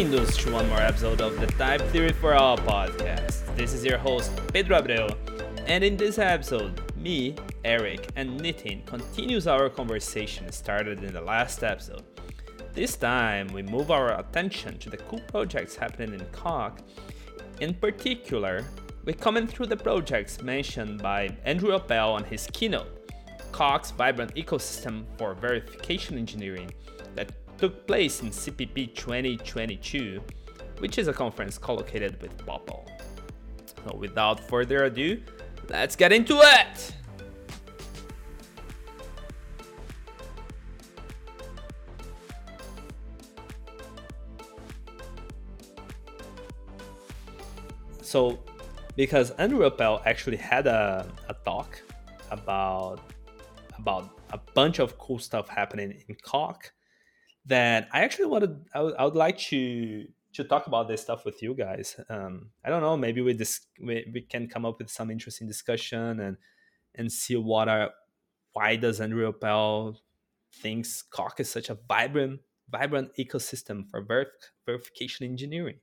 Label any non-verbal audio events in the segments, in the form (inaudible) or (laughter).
Bem-vindos to one more episode of the Type Theory for All podcast. This is your host, Pedro Abreu, and in this episode, me, Eric, and Nitin continues our conversation started in the last episode. This time, we move our attention to the cool projects happening in Coq. In particular, we comment through the projects mentioned by Andrew Appel on his keynote, Coq's Vibrant Ecosystem for Verification Engineering, that took place in CPP 2022, which is a conference co-located with Popl. So without further ado, let's get into it! So, because Andrew Appel actually had a, a talk about about a bunch of cool stuff happening in Coq that I actually wanted I would, I would like to to talk about this stuff with you guys. Um, I don't know, maybe we, dis- we we can come up with some interesting discussion and and see what are why does Andrew Appel thinks Coq is such a vibrant vibrant ecosystem for verif- verification engineering.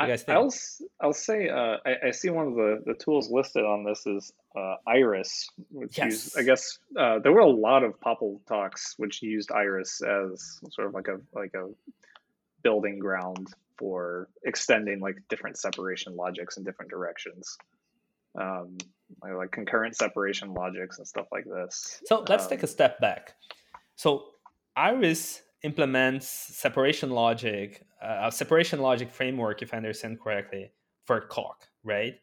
I, I'll I'll say uh, I, I, see one of the, the tools listed on this is uh, Iris, which yes. used, I guess uh, there were a lot of Popl talks which used Iris as sort of like a like a building ground for extending like different separation logics in different directions, um, like, like concurrent separation logics and stuff like this. So let's um, take a step back. So Iris implements separation logic, uh, a separation logic framework, if I understand correctly, for Coq, right?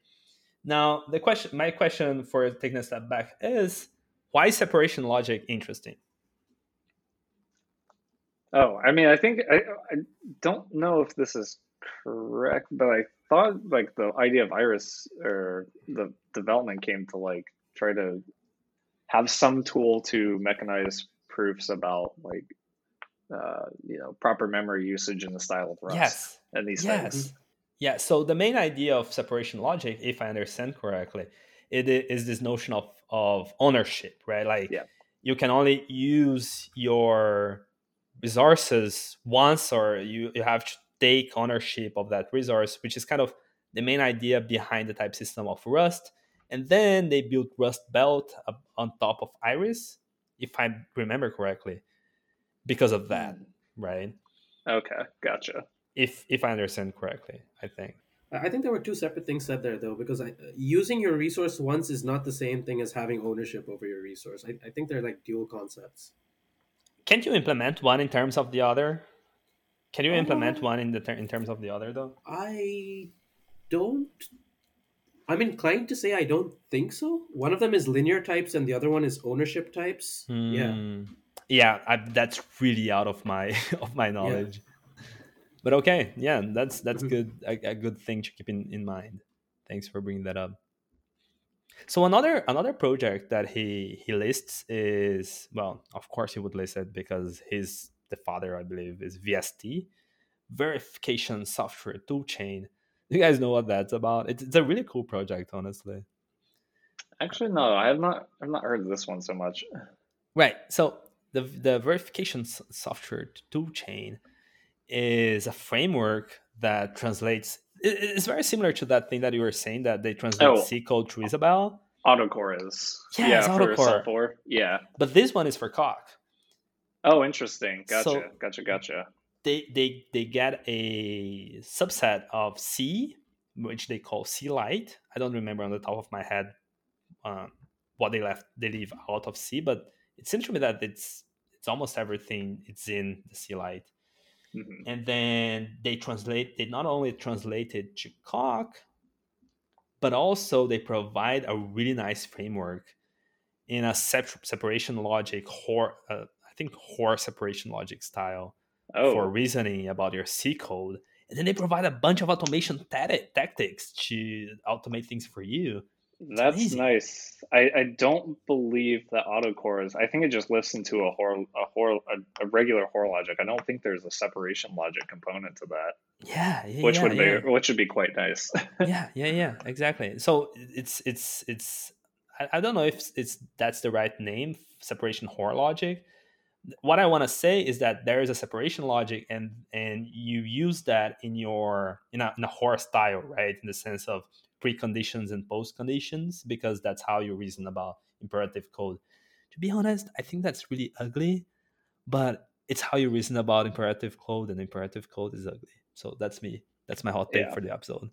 Now, the question, my question for taking a step back is, why separation logic interesting? Oh, I mean, I think I, I don't know if this is correct, but I thought like the idea of Iris or the development came to like try to have some tool to mechanize proofs about like uh, you know proper memory usage in the style of Rust yes. and these yes. things. Yeah. So the main idea of separation logic, if I understand correctly, it is this notion of of ownership, right? Like yeah. you can only use your resources once, or you you have to take ownership of that resource, which is kind of the main idea behind the type system of Rust. And then they built Rust Belt on top of Iris, if I remember correctly because of that, mm. right? Okay, gotcha. If if I understand correctly, I think. I think there were two separate things said there, though, because I, using your resource once is not the same thing as having ownership over your resource. I, I think they're like dual concepts. Can't you implement one in terms of the other? Can you implement uh, one in the ter- in terms of the other, though? I don't. I'm inclined to say I don't think so. One of them is linear types, and the other one is ownership types. Mm. Yeah. Yeah I, that's really out of my (laughs) of my knowledge. Yeah. but okay yeah that's that's mm-hmm. good a, a, good thing to keep in, in mind. Thanks for bringing that up. So another another project that he he lists is well of course he would list it because he's the father i believe is vst verification software toolchain. (laughs) You guys know what that's about. It's, it's a really cool project honestly. Actually no i have not i've not heard of this one so much. Right so the the verification software toolchain is a framework that translates. It's very similar to that thing that you were saying that they translate oh, C code to Isabelle. AutoCorres is yeah, yeah AutoCorres. Yeah, but this one is for Coq. Oh, interesting. Gotcha. So gotcha. Gotcha. They they they get a subset of C, which they call Clight. I don't remember on the top of my head um, what they left they leave out of C, but it seems to me that it's it's almost everything it's in the Clight. Mm-hmm. And then they translate they not only translate it to Coq, but also they provide a really nice framework in a sep- separation logic or uh, I think Hoare separation logic style oh. for reasoning about your C code. And then they provide a bunch of automation t- tactics to automate things for you. That's amazing. nice. I, I don't believe that AutoCorres is. I think it just listens to a Hoare a Hoare a, a, regular Hoare logic. I don't think there's a separation logic component to that. Yeah, yeah which yeah, would yeah. be which would be quite nice. (laughs) yeah, yeah, yeah, exactly. So it's it's it's. I, I don't know if it's that's the right name, separation Hoare logic, what I want to say is that there is a separation logic, and and you use that in your in a, in a horse style, right? In the sense of preconditions and postconditions, because that's how you reason about imperative code. To be honest, I think that's really ugly, but it's how you reason about imperative code, and imperative code is ugly. So that's me. That's my hot take yeah. for the episode.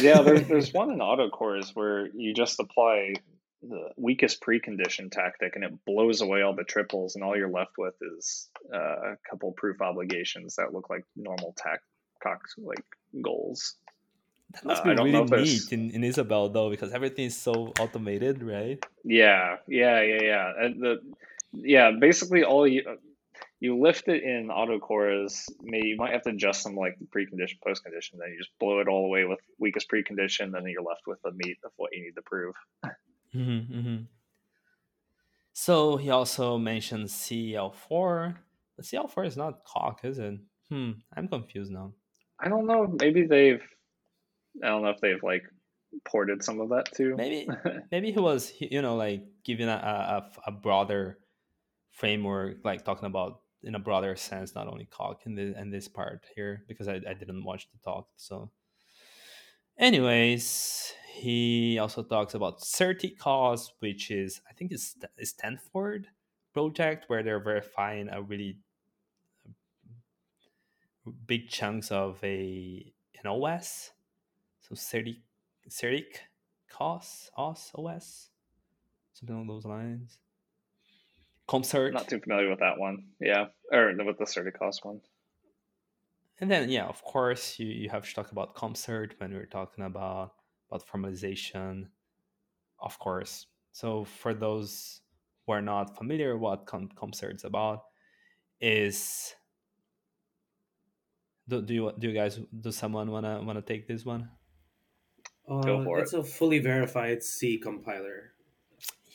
yeah, there's (laughs) there's one in AutoCorres where you just apply the weakest precondition tactic and it blows away all the triples and all you're left with is uh, a couple proof obligations that look like normal tac cox like goals that must uh, be really neat in, in isabelle though because everything is so automated right yeah yeah yeah yeah and the yeah basically all you you lift it in AutoCorres maybe you might have to adjust some like precondition postcondition then you just blow it all away with weakest precondition then you're left with the meat of what you need to prove Mm-hmm, mm-hmm. So he also mentioned seL4. But seL4 is not Coq, is it? Hmm, I'm confused now. I don't know. Maybe they've. I don't know if they've like ported some of that too. Maybe (laughs) maybe he was you know like giving a, a, a broader framework, like talking about in a broader sense, not only coq in the in this part here because I, I didn't watch the talk. So, anyways, he also talks about CertiKOS, which is I think it's Stanford project where they're verifying a really uh, big chunks of a an OS. So Certic Certic COS OS OS something along those lines. CompCert. Not too familiar with that one. Yeah, or with the CertiKOS one. And then yeah, of course you, you have to talk about CompCert when we are talking about about formalization, of course. So for those who are not familiar what Com- CompCert's about, is do, do you do you guys do someone wanna wanna take this one? Uh, Go for it's it. a fully verified C compiler.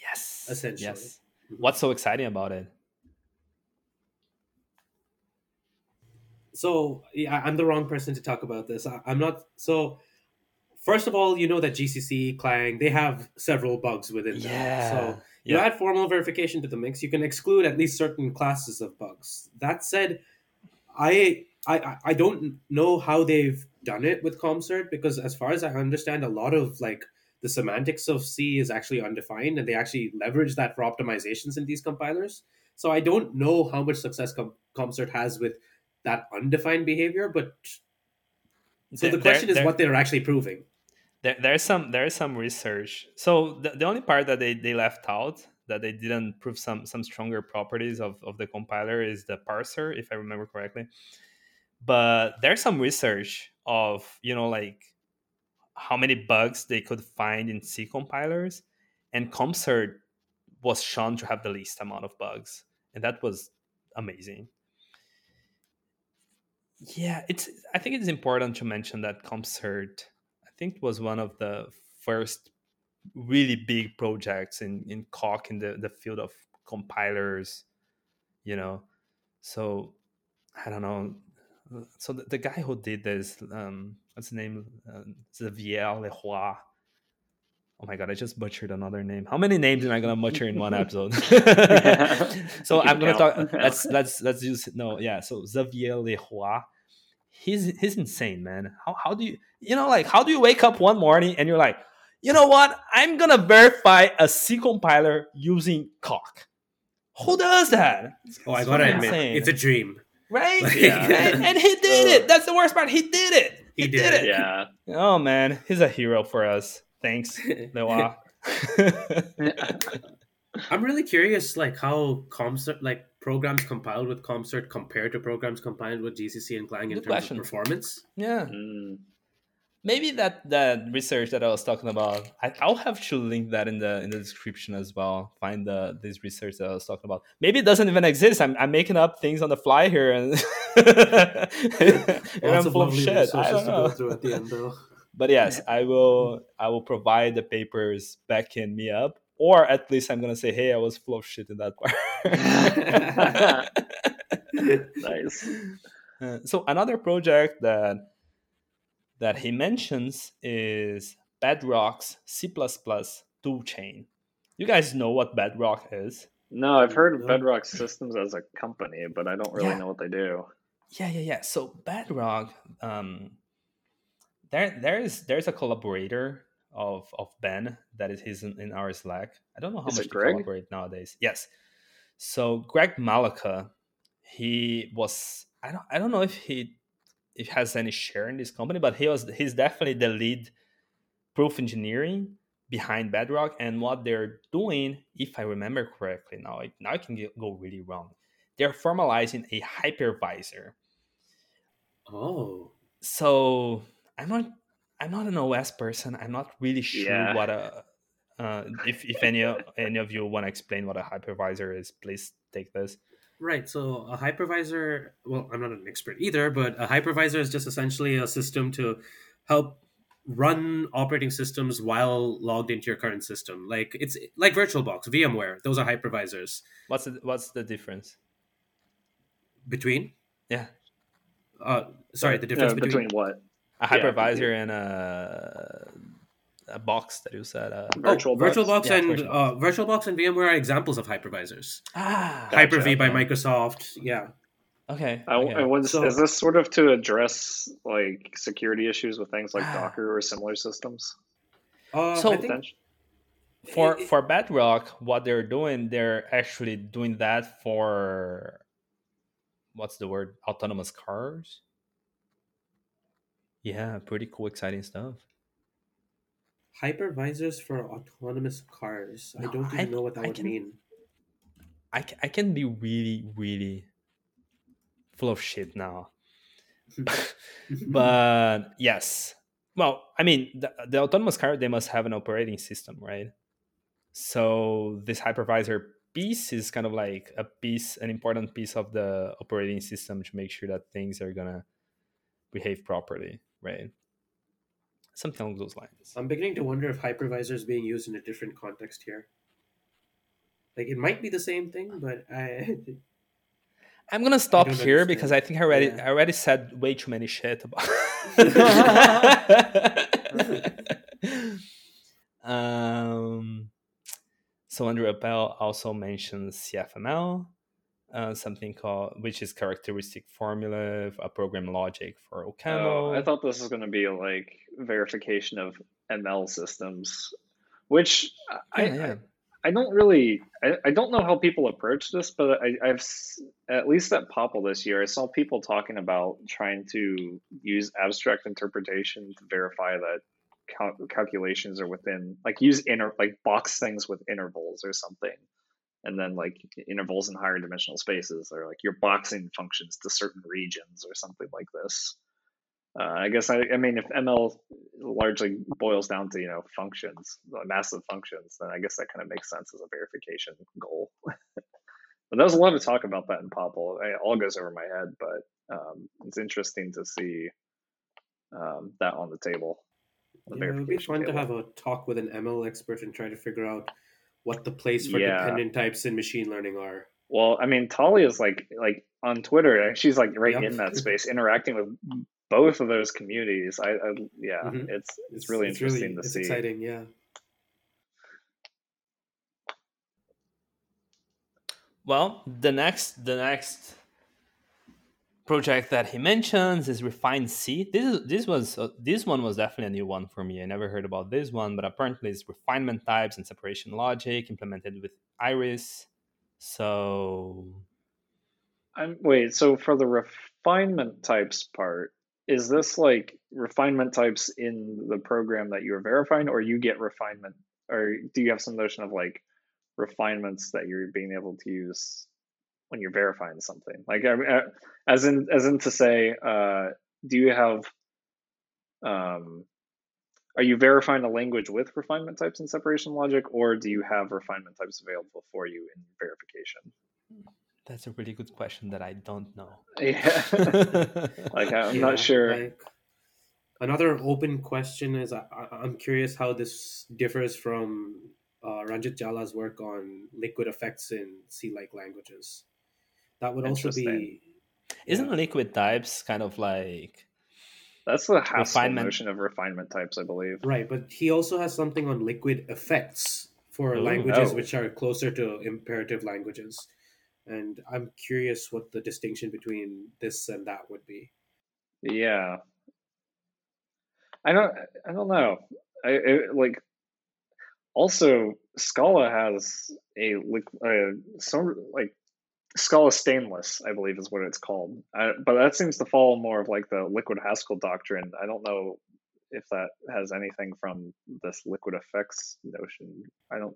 Yes. Essentially. Yes. Mm-hmm. What's so exciting about it? So yeah, I'm the wrong person to talk about this. I, I'm not so first of all, you know that GCC, Clang, they have several bugs within them. Yeah. So you yeah. add formal verification to the mix, you can exclude at least certain classes of bugs. That said, I I I don't know how they've done it with CompCert because as far as I understand, a lot of like the semantics of C is actually undefined and they actually leverage that for optimizations in these compilers. So I don't know how much success Com- CompCert has with that undefined behavior, but so the question they're, is what they're actually proving there, there's some there's some research. So the, the only part that they, they left out that they didn't prove some some stronger properties of, of the compiler is the parser, if I remember correctly. But there's some research of you know like how many bugs they could find in C compilers, and CompCert was shown to have the least amount of bugs, and that was amazing. Yeah, it's. I think it's important to mention that CompCert I think was one of the first really big projects in in coq in the, the field of compilers you know so i don't know so the, the guy who did this um what's the name uh, xavier leroy oh my god i just butchered another name how many names am i gonna butcher in one episode (laughs) (laughs) so i'm gonna count. talk let's let's let's use no yeah so xavier leroy he's he's insane, man. How how do you you know like how do you wake up one morning and you're like, you know what? I'm gonna verify a C compiler using Coq. Who does that? Oh, I gotta admit, it's a dream, right? yeah. (laughs) and, and, he did it. That's the worst part. He did it. He, he did, did, it. Yeah. Oh man, he's a hero for us. Thanks, (laughs) Noah. (laughs) I'm really curious, like how CompCert, like programs compiled with CompCert compared to programs compiled with GCC and Clang in Good terms question. of performance. Yeah. Mm. Maybe that that research that I was talking about, I, will have to link that in the in the description as well. Find the this research that I was talking about. Maybe it doesn't even exist. I'm, I'm making up things on the fly here, and, (laughs) and I'm full of shit. I don't know. end. (laughs) But yes, I will. I will provide the papers backing me up or at least I'm gonna say, "Hey, I was full of shit in that part." (laughs) nice. Uh, so another project that that he mentions is Bedrock's C++ toolchain. You guys know what Bedrock is? No, I've heard of Bedrock Systems as a company, but I don't really yeah. know what they do. Yeah, yeah, yeah. So Bedrock, um, there there is there's a collaborator of of Ben that is his in, in our Slack. I don't know how is much they collaborate nowadays. Yes. So Greg Malecha, he was I don't I don't know if he if has any share in this company, but he was he's definitely the lead proof engineering behind Bedrock and what they're doing, if I remember correctly now, now I can get, go really wrong. They're formalizing a hypervisor. Oh. So I'm not I'm not an OS person. I'm not really sure yeah. what a uh, if if any (laughs) any of you want to explain what a hypervisor is, please take this. Right. So a hypervisor, well, I'm not an expert either, but a hypervisor is just essentially a system to help run operating systems while logged into your current system. Like it's like VirtualBox, VMware. Those are hypervisors. What's the what's the difference between? Yeah. Uh, sorry, the difference between, between what? A hypervisor yeah, and a a box that you said. Uh, Virtual oh, VirtualBox yeah, and VirtualBox. Uh, VirtualBox and VMware are examples of hypervisors. Ah, Hyper V by Microsoft. Yeah. Okay. I, okay. I was, so, is this sort of to address like security issues with things like ah. Docker or similar systems? Uh, so think, for it, for Bedrock, what they're doing, they're actually doing that for what's the word? Autonomous cars. Yeah, pretty cool, exciting stuff. Hypervisors for autonomous cars. No, I don't even I, know what that I would can, mean. I, I can be really, really full of shit now. (laughs) but yes. Well, I mean, the, the autonomous car, they must have an operating system, right? So this hypervisor piece is kind of like a piece, an important piece of the operating system to make sure that things are going to behave properly, right? Something along those lines. I'm beginning to wonder if hypervisor is being used in a different context here. Like it might be the same thing, but I. (laughs) I'm gonna stop here understand. because I think I already yeah. I already said way too many shit about. (laughs) (laughs) um, so Andrew Appel also mentions CFML uh, something called which is characteristic formula a program logic for OCaml. Oh, I thought this was going to be like verification of ML systems, which yeah, I, yeah. I, I don't really I, I don't know how people approach this, but I, I've at least at Popl this year I saw people talking about trying to use abstract interpretation to verify that cal- calculations are within like use inner like box things with intervals or something and then like intervals in higher dimensional spaces or like you're boxing functions to certain regions or something like this uh, i guess I, I mean if ml largely boils down to you know functions massive functions then i guess that kind of makes sense as a verification goal (laughs) but there's a lot of talk about that in popl it all goes over my head but um, it's interesting to see um, that on the table the yeah, it would be fun table. to have a talk with an ml expert and try to figure out what the place for yeah. dependent types in machine learning are. Well, I mean, Tali is like like on Twitter. She's like right yep. in that (laughs) space, interacting with both of those communities. I, I yeah, mm-hmm. it's, it's, it's really it's interesting really, to see. Exciting, yeah. Well, the next the next project that he mentions is RefinedC. This is this was uh, this one was definitely a new one for me. I never heard about this one, but apparently it's refinement types and separation logic implemented with Iris. So, I'm wait. So for the refinement types part, is this like refinement types in the program that you're verifying, or you get refinement, or do you have some notion of like refinements that you're being able to use when you're verifying something? Like as in as in to say uh, do you have um, are you verifying a language with refinement types and separation logic or do you have refinement types available for you in verification that's a really good question that i don't know yeah (laughs) like i'm yeah, not sure like, another open question is I, i'm curious how this differs from uh, Ranjit Jhala's work on liquid effects in C-like languages. That would also be. Isn't yeah. liquid types kind of like? That's the Haskell notion of refinement types, I believe. Right, but he also has something on liquid effects for Ooh, languages oh. which are closer to imperative languages. And I'm curious what the distinction between this and that would be. Yeah. I don't I don't know. I, I like also Scala has a uh, some like Scala stainless, I believe is what it's called. I, but that seems to follow more of like the liquid Haskell doctrine. I don't know if that has anything from this liquid effects notion. I don't.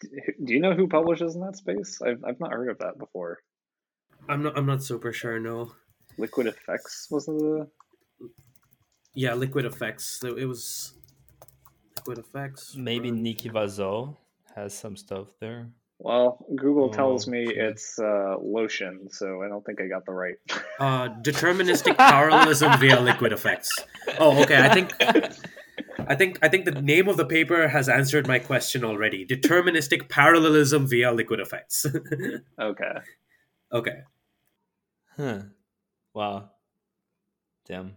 Do you know who publishes in that space? I've I've not heard of that before. I'm not. I'm not super sure. No. Liquid effects was the. Yeah, liquid effects. It was liquid effects. Maybe Niki Vazou has some stuff there. Well, Google tells oh, me okay. it's uh, lotion, so I don't think I got the right. uh, deterministic parallelism (laughs) via liquid effects. Oh, okay. I think, (laughs) I think, I think the name of the paper has answered my question already. Deterministic parallelism via liquid effects. (laughs) okay. Okay. Huh. Wow. Damn.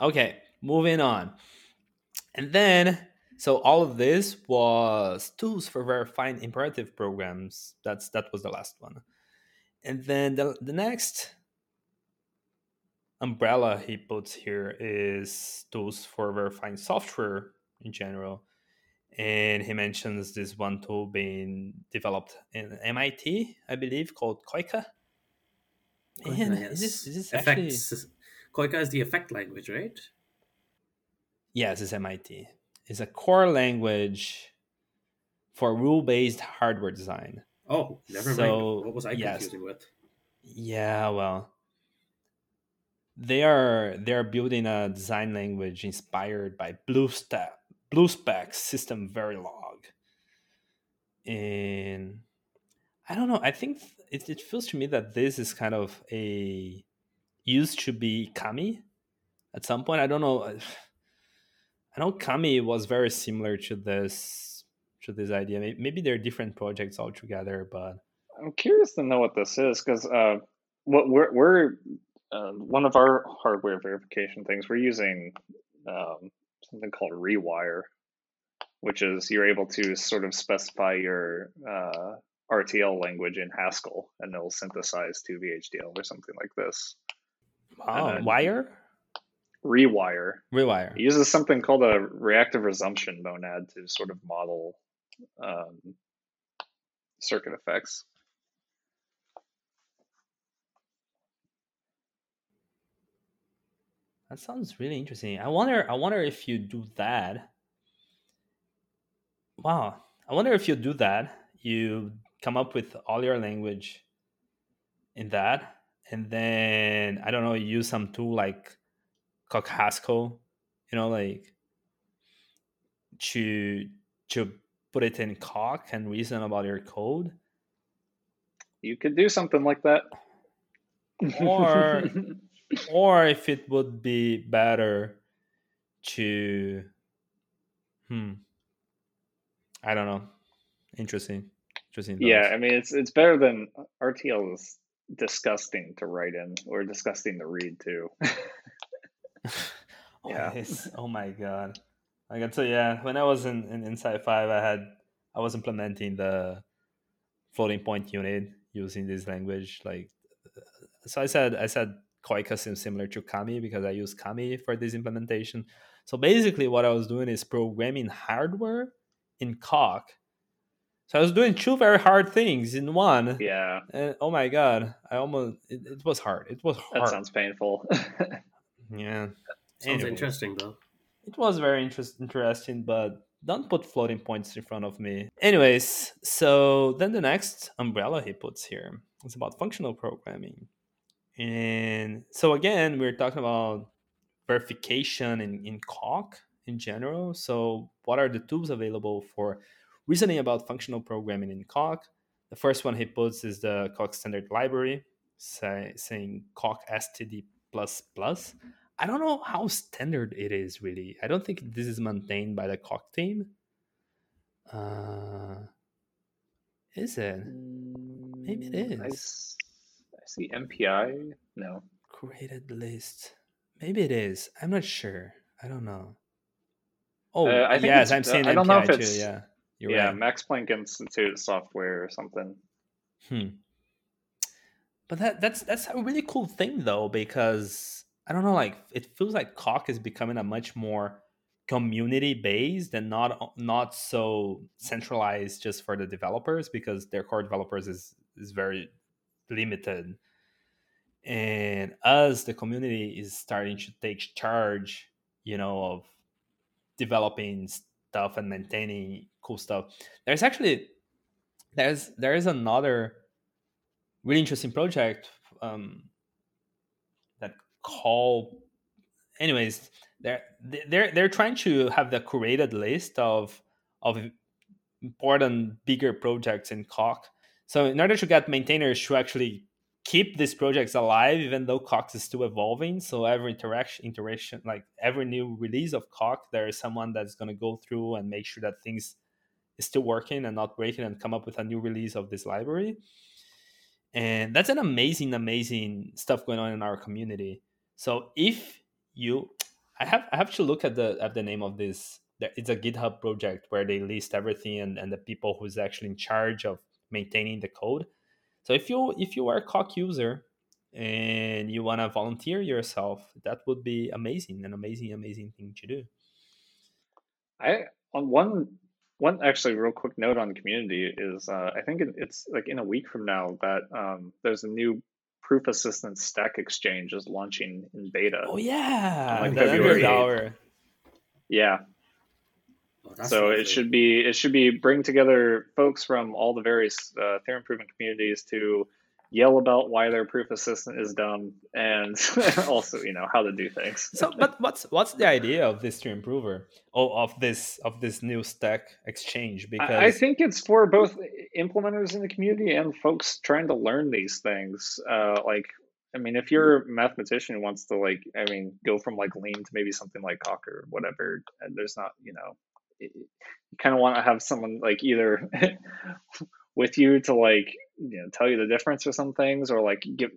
Okay, moving on. And then so all of this was tools for verifying imperative programs. That's that was the last one. And then the, the next umbrella he puts here is tools for verifying software in general. And he mentions this one tool being developed in MIT, I believe, called Koika. Man, yes. is this, is this actually... Koika is the effect language, right? Yes, it's MIT It's a core language for rule-based hardware design. Oh, never so, mind. What was I yes, confusing with? Yeah, well, they are they are building a design language inspired by BlueStack BlueSpec system Verilog. And I don't know. I think it, it feels to me that this is kind of a used to be Kami at some point. I don't know. (sighs) I know Kami was very similar to this to this idea. Maybe they're different projects altogether, but I'm curious to know what this is because uh, what we're we're uh, one of our hardware verification things we're using um, something called Rewire, which is you're able to sort of specify your uh, RTL language in Haskell and it'll synthesize to VHDL or something like this. Wow, wire? rewire. Rewire. It uses something called a reactive resumption monad to sort of model um, circuit effects. That sounds really interesting. I wonder. I wonder if you do that. Wow. I wonder if you do that. You come up with all your language in that, and then I don't know. You use some tool like called Haskell, you know, like to to put it in Coq and reason about your code. You could do something like that. Or (laughs) or if it would be better to hmm I don't know. Interesting. Interesting. Thoughts. Yeah, I mean it's it's better than RTL is disgusting to write in or disgusting to read too. (laughs) (laughs) yeah. oh my god. I can tell yeah, when I was in, in Inside Five I had I was implementing the floating point unit using this language. Like so I said I said Koika seems similar to Kami because I use Kami for this implementation. So basically what I was doing is programming hardware in Coq. So I was doing two very hard things in one. Yeah. And oh my god, I almost it, it was hard. It was hard. That sounds painful. (laughs) Yeah. Sounds anyway, interesting though. It was very interest- interesting, but don't put floating points in front of me. Anyways, so then the next umbrella he puts here is about functional programming. And so again, we're talking about verification in, in Coq in general. So what are the tools available for reasoning about functional programming in Coq? The first one he puts is the Coq standard library, say, saying Coq std++. I don't know how standard it is really. I don't think this is maintained by the Coq team. Uh, is it? Maybe it is. mm. I, See MPI. No. Created list. Maybe it is. I'm not sure. I don't know. Oh, uh, I yes, I'm uh, seeing uh, I don't MPI know if it's, too. Yeah. You're yeah, right. Max Planck Institute software or something. Hmm. But that that's that's a really cool thing though, because I don't know, like it feels like Coq is becoming a much more community based and not not so centralized just for the developers because their core developers is is very limited. And as the community is starting to take charge you know of developing stuff and maintaining cool stuff there's actually there's there is another really interesting project um, that call anyways they're they're they're trying to have the curated list of of important bigger projects in Coq so in order to get maintainers to actually keep these projects alive even though Coq is still evolving so every interaction interaction like every new release of Coq there is someone that's going to go through and make sure that things is still working and not breaking and come up with a new release of this library. And that's an amazing amazing stuff going on in our community. So if you i have i have to look at the at the name of this it's a github project where they list everything and, and the people who's actually in charge of maintaining the code so if you if you are a Coq user and you want to volunteer yourself that would be amazing an amazing amazing thing to do i on one one actually real quick note on community is uh, I think it, it's like in a week from now that um, there's a new proof assistance stack exchange is launching in beta. Oh yeah, like February. Yeah. Oh, so it should be it should be bring together folks from all the various uh, Theorem improvement communities to yell about why their proof assistant is dumb and (laughs) also you know how to do things. So but what's what's the idea of this Theorem improver or of this of this new stack exchange? Because i think it's for both implementers in the community and folks trying to learn these things. Uh, like i mean if you're a mathematician who wants to like i mean go from like lean to maybe something like Coq or whatever there's not you know you kind of want to have someone like either (laughs) with you to like you know tell you the difference or some things or like give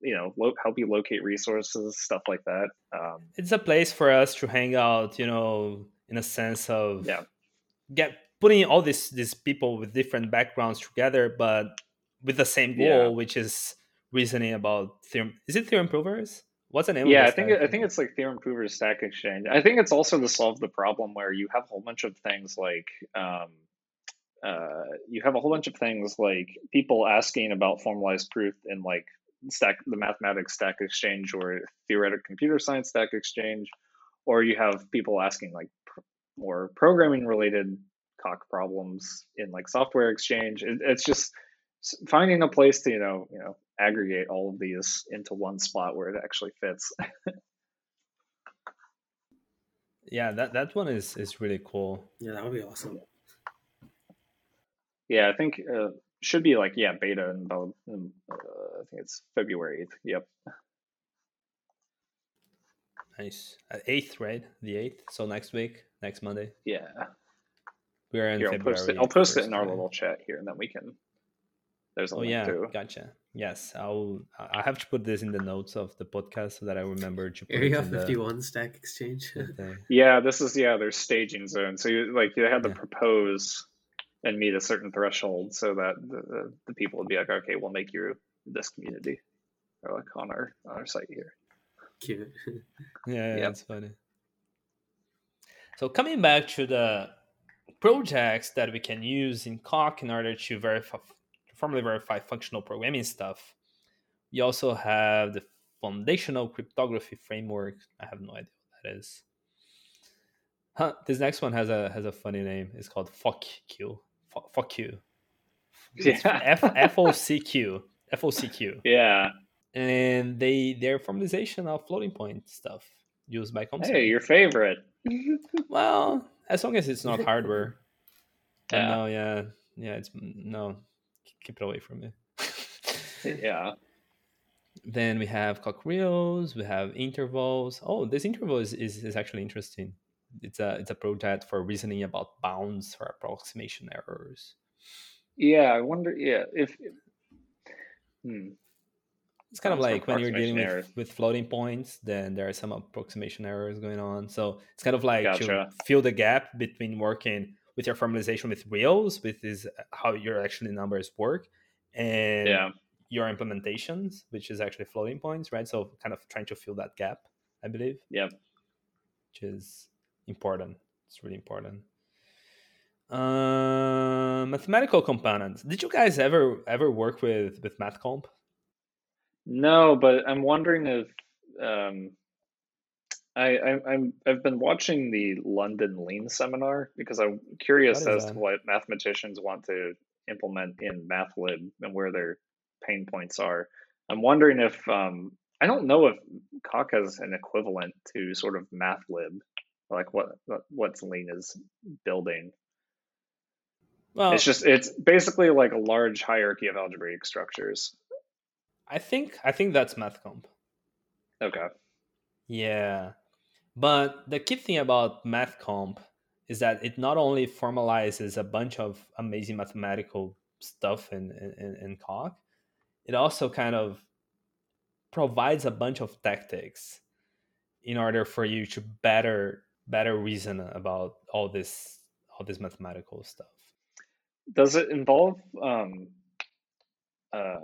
you know lo- help you locate resources stuff like that um, it's a place for us to hang out you know in a sense of yeah. get putting all these these people with different backgrounds together but with the same goal yeah. which is reasoning about theorem is it Theorem improvers what's the name yeah i think i think it's like Theorem Provers stack exchange. I think it's also to solve the problem where you have a whole bunch of things like um, uh, you have a whole bunch of things like people asking about formalized proof in like stack the mathematics stack exchange or theoretic computer science stack exchange or you have people asking like pr- more programming related Coq problems in like software exchange. It, it's just finding a place to you know you know aggregate all of these into one spot where it actually fits (laughs) yeah that that one is is really cool yeah that would be awesome yeah, I think uh, should be like yeah beta in about um, uh, I think it's February eighth. Yep. Nice. Uh, eighth, right? The eighth. So next week, next Monday. Yeah. We're in here, February. I'll post it. I'll post it in our little chat here, and then we can. There's a oh link yeah, too. gotcha. Yes, I'll. I have to put this in the notes of the podcast so that I remember to. Put Area Fifty One Stack Exchange. (laughs) yeah, this is yeah. There's staging zone, so you like you have to yeah. propose and meet a certain threshold so that the, the people would be like, okay, we'll make you this community or like on our on our site here. Cute. (laughs) yeah, yeah yep. that's funny. So coming back to the projects that we can use in Coq in order to verify formally verify functional programming stuff. You also have the foundational cryptography framework. I have no idea what that is. Huh, this next one has a has a funny name. It's called FOCQ fuck you. Yeah. F F O C Q (laughs) F O C Q. Yeah. And they their formalization of floating point stuff used by CompCert. Hey, your favorite. (laughs) well, as long as it's not hardware. (laughs) Yeah. no, yeah, yeah. It's no. Keep it away from me. (laughs) yeah. Then we have Coq Reals, we have intervals. Oh, this interval is, is, is actually interesting it's a it's a project for reasoning about bounds for approximation errors. Yeah, I wonder. Yeah, if hmm. it's kind of like when you're dealing with, with floating points, then there are some approximation errors going on. So it's kind of like gotcha. to fill the gap between working with your formalization with reals, with is how your actually numbers work, and yeah. your implementations, which is actually floating points, right? So kind of trying to fill that gap, I believe. Yep. Which is important. It's really important. Uh, mathematical components. Did you guys ever ever work with with MathComp? No, but I'm wondering if um, I, I am I've been watching the London Lean seminar because I'm curious as that? to what mathematicians want to implement in MathLib and where their pain points are. I'm wondering if um, I don't know if Coq has an equivalent to sort of MathLib, like what what what's Lean is building. Well, it's just it's basically like a large hierarchy of algebraic structures. I think I think that's MathComp. Okay. Yeah. But the key thing about MathComp is that it not only formalizes a bunch of amazing mathematical stuff in, in, in it also kind of provides a bunch of tactics in order for you to better better reason about all this all this mathematical stuff. Does it involve um, uh,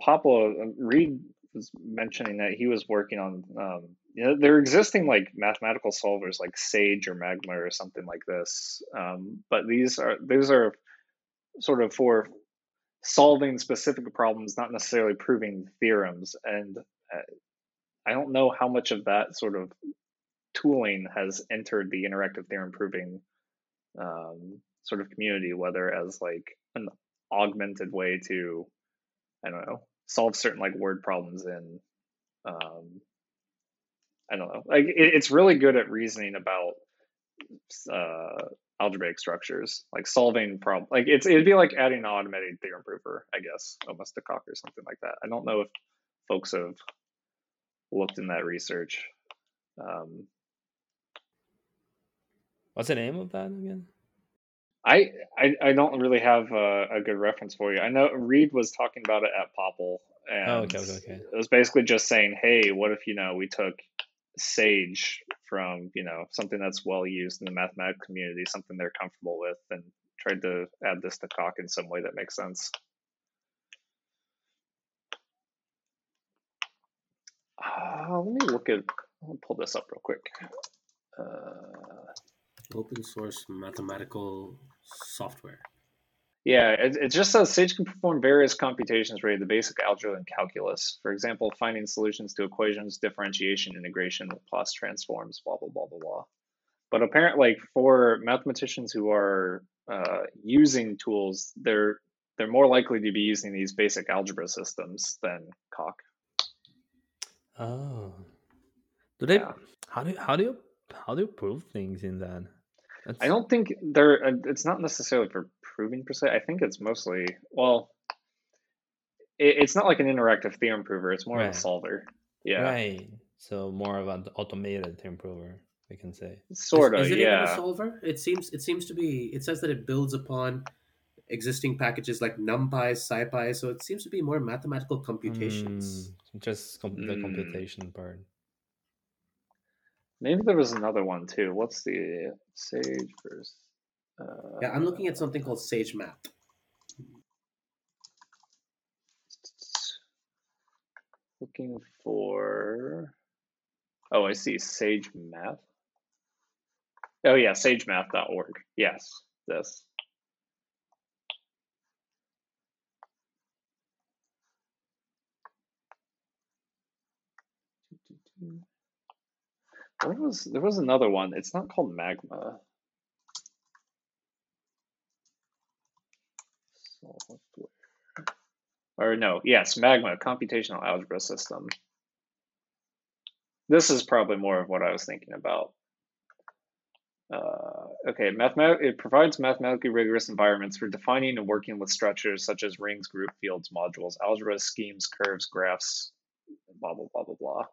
Pablo uh, Reed was mentioning that he was working on um, you know there are existing like mathematical solvers like Sage or Magma or something like this, um, but these are these are sort of for solving specific problems, not necessarily proving theorems. And uh, I don't know how much of that sort of tooling has entered the interactive theorem proving um, sort of community, whether as like an augmented way to I don't know solve certain like word problems in um, I don't know like it, it's really good at reasoning about uh, algebraic structures like solving problem like it's it'd be like adding an automated theorem prover I guess almost to Coq or something like that I don't know if folks have looked in that research um, what's the name of that again I, I, I don't really have a, a, good reference for you. I know Reed was talking about it at Popl, and oh, okay, okay. it was basically just saying, "Hey, what if you know we took Sage from you know something that's well used in the mathematics community, something they're comfortable with, and tried to add this to Coq in some way that makes sense." Uh, let me look at. I'll pull this up real quick. Uh, Open source mathematical software. Yeah, it, it just says Sage can perform various computations related to basic algebra and calculus. For example, finding solutions to equations, differentiation, integration, Laplace transforms, blah, blah, blah, blah, blah. But apparently, like for mathematicians who are uh, using tools, they're they're more likely to be using these basic algebra systems than Coq. Oh, do they? Yeah. How do how do you how do you prove things in that? That's... I don't think they're. Uh, it's not necessarily for proving per se. I think it's mostly well. It, it's not like an interactive theorem prover. It's more right. of a solver. Yeah. Right. So more of an automated theorem prover, we can say. Sort of. Is, is it yeah. even a solver? It seems. It seems to be. It says that it builds upon existing packages like NumPy, SciPy. So it seems to be more mathematical computations. Mm, just com- the mm. computation part. Maybe there was another one too. What's the Sage first? Uh, yeah, I'm looking at something called Sage Math. Looking for. Oh, I see. Sage Math. Oh, yeah. SageMath.org. Yes, this. There was there was another one. It's not called Magma. Software. Or no, yes, Magma, computational algebra system. This is probably more of what I was thinking about. Uh, okay, mathemat- it provides mathematically rigorous environments for defining and working with structures such as rings, group fields, modules, algebra, schemes, curves, graphs, blah, blah, blah, blah, blah.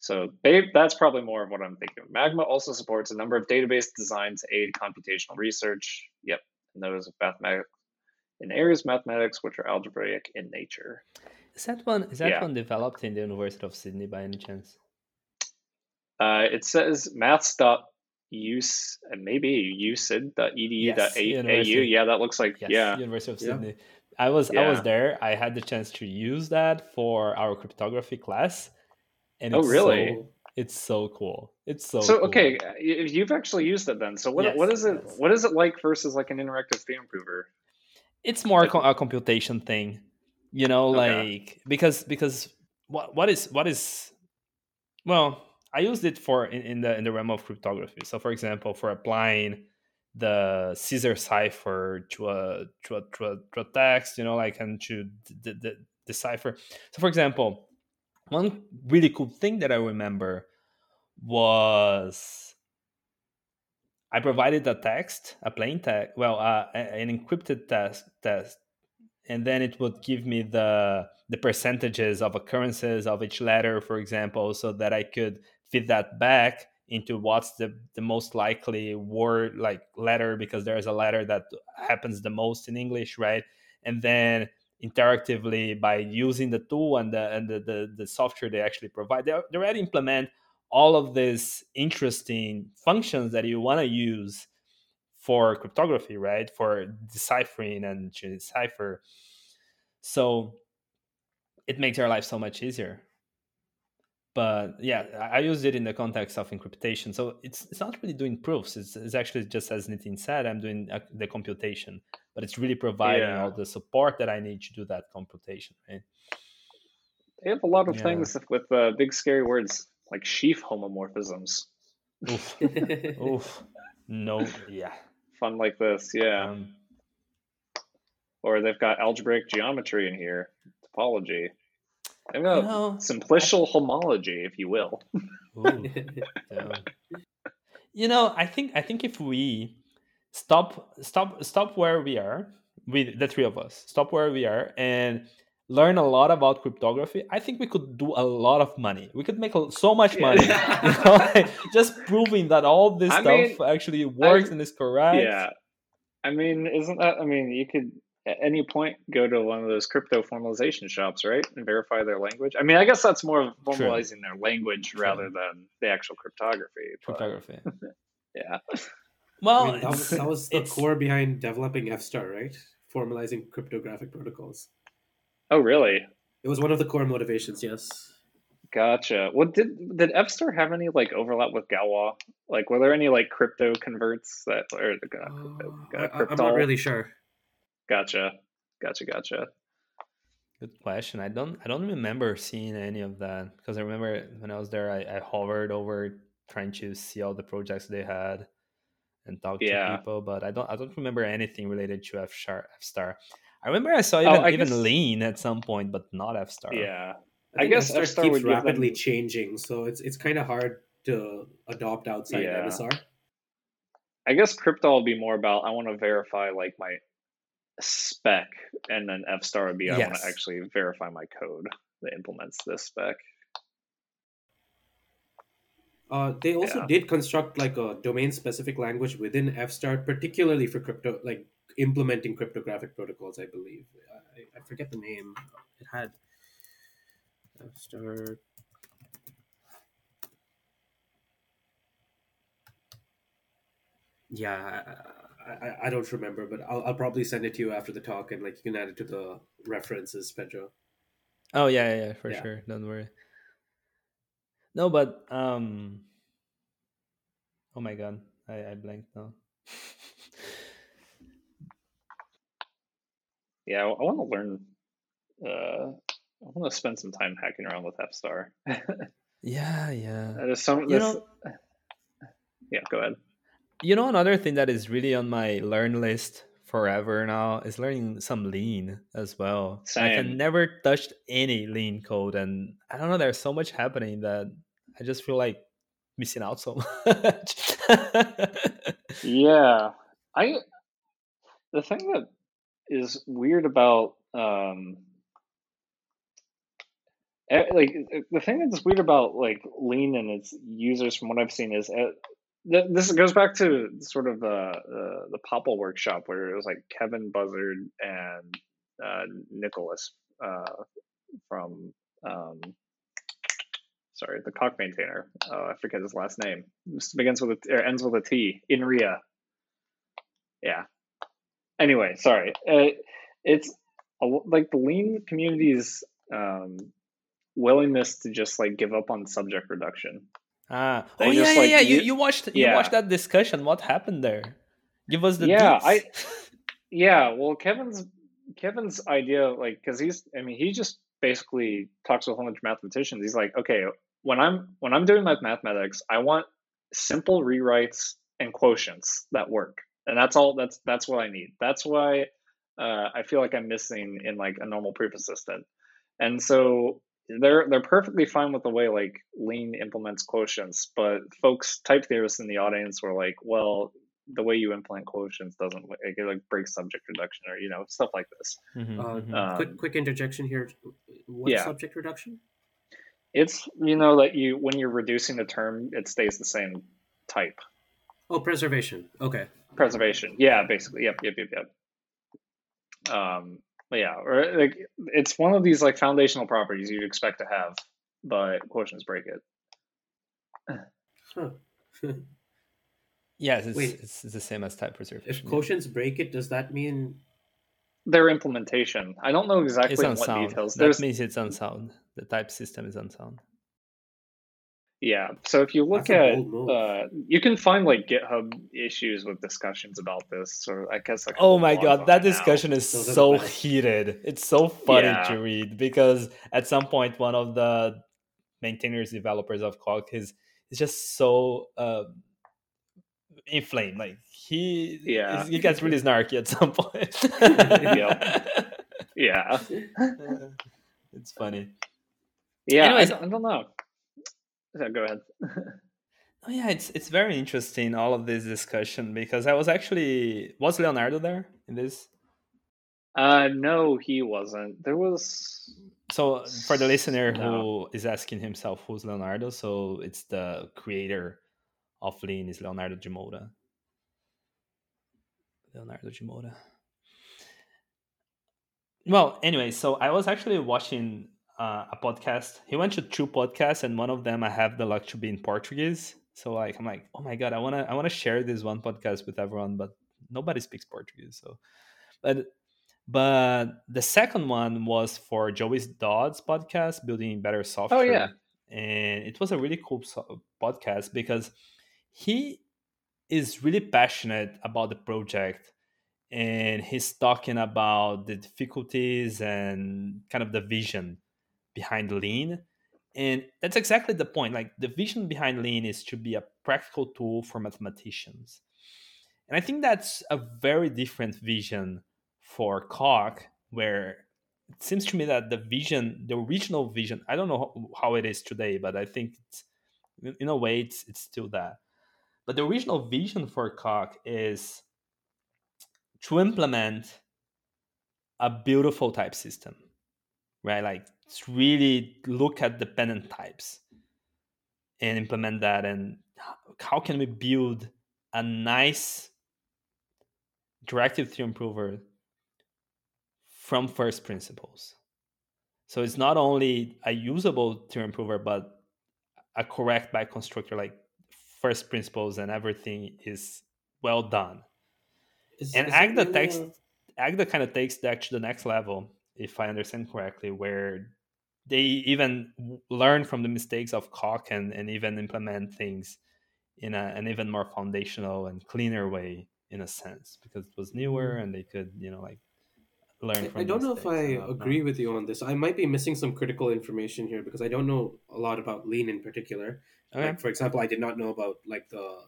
So that's probably more of what I'm thinking. Magma also supports a number of database designs to aid computational research. Yep, and those of mathematics in areas of mathematics which are algebraic in nature. Is that one? Is that yeah. one developed in the University of Sydney by any chance? Uh, it says maths.uss use maybe usid.edu.au. Yes, yeah, that looks like yes, yeah. University of Sydney. Yeah. I was yeah. I was there. I had the chance to use that for our cryptography class. And oh really? So, it's so cool. It's so So cool. okay, you've actually used it then. So what yes, what is it yes. what is it like versus like an interactive theorem prover? It's more a computation thing. You know, okay. like because because what what is what is well, I used it for in, in the in the realm of cryptography. So for example, for applying the Caesar cipher to a to a, to a, to a text, you know, like and to d- d- decipher. So for example, one really cool thing that I remember was I provided a text, a plain text, well, uh, an encrypted text, test, and then it would give me the the percentages of occurrences of each letter, for example, so that I could fit that back into what's the, the most likely word like letter because there's a letter that happens the most in english right? And then interactively by using the tool and the and the, the, the software they actually provide they, they already implement all of these interesting functions that you want to use for cryptography right? For deciphering and to decipher. So it makes our life so much easier. But yeah i used it in the context of encryption. so it's it's not really doing proofs. It's, it's actually just as nitin said i'm doing uh, the computation. But it's really providing yeah. all the support that i need to do that computation right? They have a lot of yeah. things with uh, big scary words like sheaf homomorphisms. Oof. (laughs) oof. no yeah. Fun like this yeah. Um, or they've got algebraic geometry in here. Topology. I know, you know simplicial I, homology, if you will. (laughs) Ooh, (laughs) you know, I think I think if we stop stop stop where we are with the three of us, stop where we are and learn a lot about cryptography, I think we could do a lot of money. We could make so much money, yeah. (laughs) you know, like (laughs) just proving that all this I stuff mean, actually works I, and is correct. Yeah, I mean, isn't that? I mean, you could at any point go to one of those crypto formalization shops, right, and verify their language. I mean, I guess that's more of formalizing True. their language True. rather than the actual cryptography. Cryptography. (laughs) yeah. Well, I mean, that, was, that was the core behind developing FStar, right? Formalizing cryptographic protocols. Oh, really? It was one of the core motivations. Yes. Gotcha. What did did FStar have any like overlap with Galois? Like, were there any like crypto converts that or uh, uh, uh, I'm not really sure. Gotcha. Gotcha. Gotcha. Good question. I don't. I don't remember seeing any of that because I remember when I was there, I, I hovered over trying to see all the projects they had and talk yeah. to people, but I don't. I don't remember anything related to F star. F star. I remember I saw even, oh, I even guess, lean at some point, but not F star. Yeah, I, I guess F star keeps rapidly them... changing, so it's it's kind of hard to adopt outside yeah. MSR. I guess crypto will be more about I want to verify like my spec and then F star would be I want to actually verify my code that implements this spec. Uh, they also yeah. did construct like a domain specific language within F star, particularly for crypto, like implementing cryptographic protocols. I believe I, I forget the name. It had F star. Yeah, I, I don't remember, but I'll, I'll probably send it to you after the talk, and like you can add it to the references, Pedro. Oh yeah, yeah, for yeah. sure. Don't worry. No, but um, oh my god, I I blanked now. (laughs) yeah, I, I want to learn. Uh, I want to spend some time hacking around with F star. (laughs) yeah, yeah. There's some. This, know, (sighs) yeah, go ahead. You know, another thing that is really on my learn list forever now is learning some lean as well. Same. I can never touch any lean code, and I don't know. There's so much happening that I just feel like missing out so (laughs) much. yeah, I. The thing that is weird about um, like the thing that's weird about like lean and its users from what i've seen is uh, this goes back to sort of the uh, the POPL workshop where it was like Kevin Buzzard and uh, Nicholas uh, from um, sorry, the Coq maintainer. Uh, I forget his last name. This begins with a, or ends with a T. Inria. Yeah. Anyway, sorry. Uh, it's a, like the lean community's um, willingness to just like give up on subject reduction. Ah, oh yeah, yeah, like, yeah. You, you watched you watched that discussion. What happened there? Give us the yeah. Deets. I (laughs) yeah. Well, Kevin's Kevin's idea, like, because he's I mean, he just basically talks with a whole bunch of mathematicians. He's like, okay, when I'm when I'm doing my mathematics, I want simple rewrites and quotients that work, and that's all. That's that's what I need. That's why uh, I feel like I'm missing in like a normal proof assistant. And so they're they're perfectly fine with the way like lean implements quotients but folks type theorists in the audience were like well the way you implement quotients doesn't like, it like breaks subject reduction or you know stuff like this mm-hmm, uh, mm-hmm. Um, quick quick interjection here what yeah. subject reduction it's you know that you when you're reducing the term it stays the same type oh preservation okay preservation yeah basically yep yep yep yep um yeah, or like it's one of these like foundational properties you'd expect to have, but quotients break it. (laughs) Huh. yes, it's, Wait, it's, the same as type preservation. If quotients break it, does that mean their implementation? I don't know exactly what details. That There's... means it's unsound. The type system is unsound. Yeah. So if you look at, uh, you can find like GitHub issues with discussions about this, or I guess like. Oh my god, that discussion now. is so heated. It's so funny yeah. to read because at some point one of the maintainers, developers of Coq is is just so uh, inflamed. Like he, yeah, he gets really snarky at some point. yeah. (laughs) Yeah. it's funny. Yeah, Anyways, I, don't, I don't know. So go ahead. oh yeah, it's it's very interesting all of this discussion because I was actually was Leonardo there in this? Uh no, he wasn't. There was so for the listener no. who is asking himself who's Leonardo, so it's the creator of Lean is Leonardo de Moura. Leonardo de Moura. Well, anyway, so I was actually watching uh, a podcast. He went to two podcasts, and one of them I have the luck to be in Portuguese. So like I'm like, oh my god, I wanna I wanna share this one podcast with everyone, but nobody speaks Portuguese. So, but but the second one was for Joey Dodds podcast, building better software. Oh yeah, and it was a really cool so- podcast because he is really passionate about the project and he's talking about the difficulties and kind of the vision behind lean. And that's exactly the point like the vision behind lean is to be a practical tool for mathematicians. And i think that's a very different vision for coq where it seems to me that the vision the original vision i don't know how it is today but i think it's in a way it's, it's still that. But the original vision for coq is to implement a beautiful type system right? Like really look at dependent types and implement that and how can we build a nice directive theorem prover from first principles. So it's not only a usable theorem prover but a correct by constructor like first principles and everything is well done. Is, and is agda takes agda kind of takes that to the next level if I understand correctly, where they even learn from the mistakes of Coq and, and even implement things in a, an even more foundational and cleaner way in a sense because it was newer mm-hmm. and they could you know like learn I, I don't know if I agree with you on this. I might be missing some critical information here because I don't know a lot about lean in particular. Okay. Like for example, I did not know about like the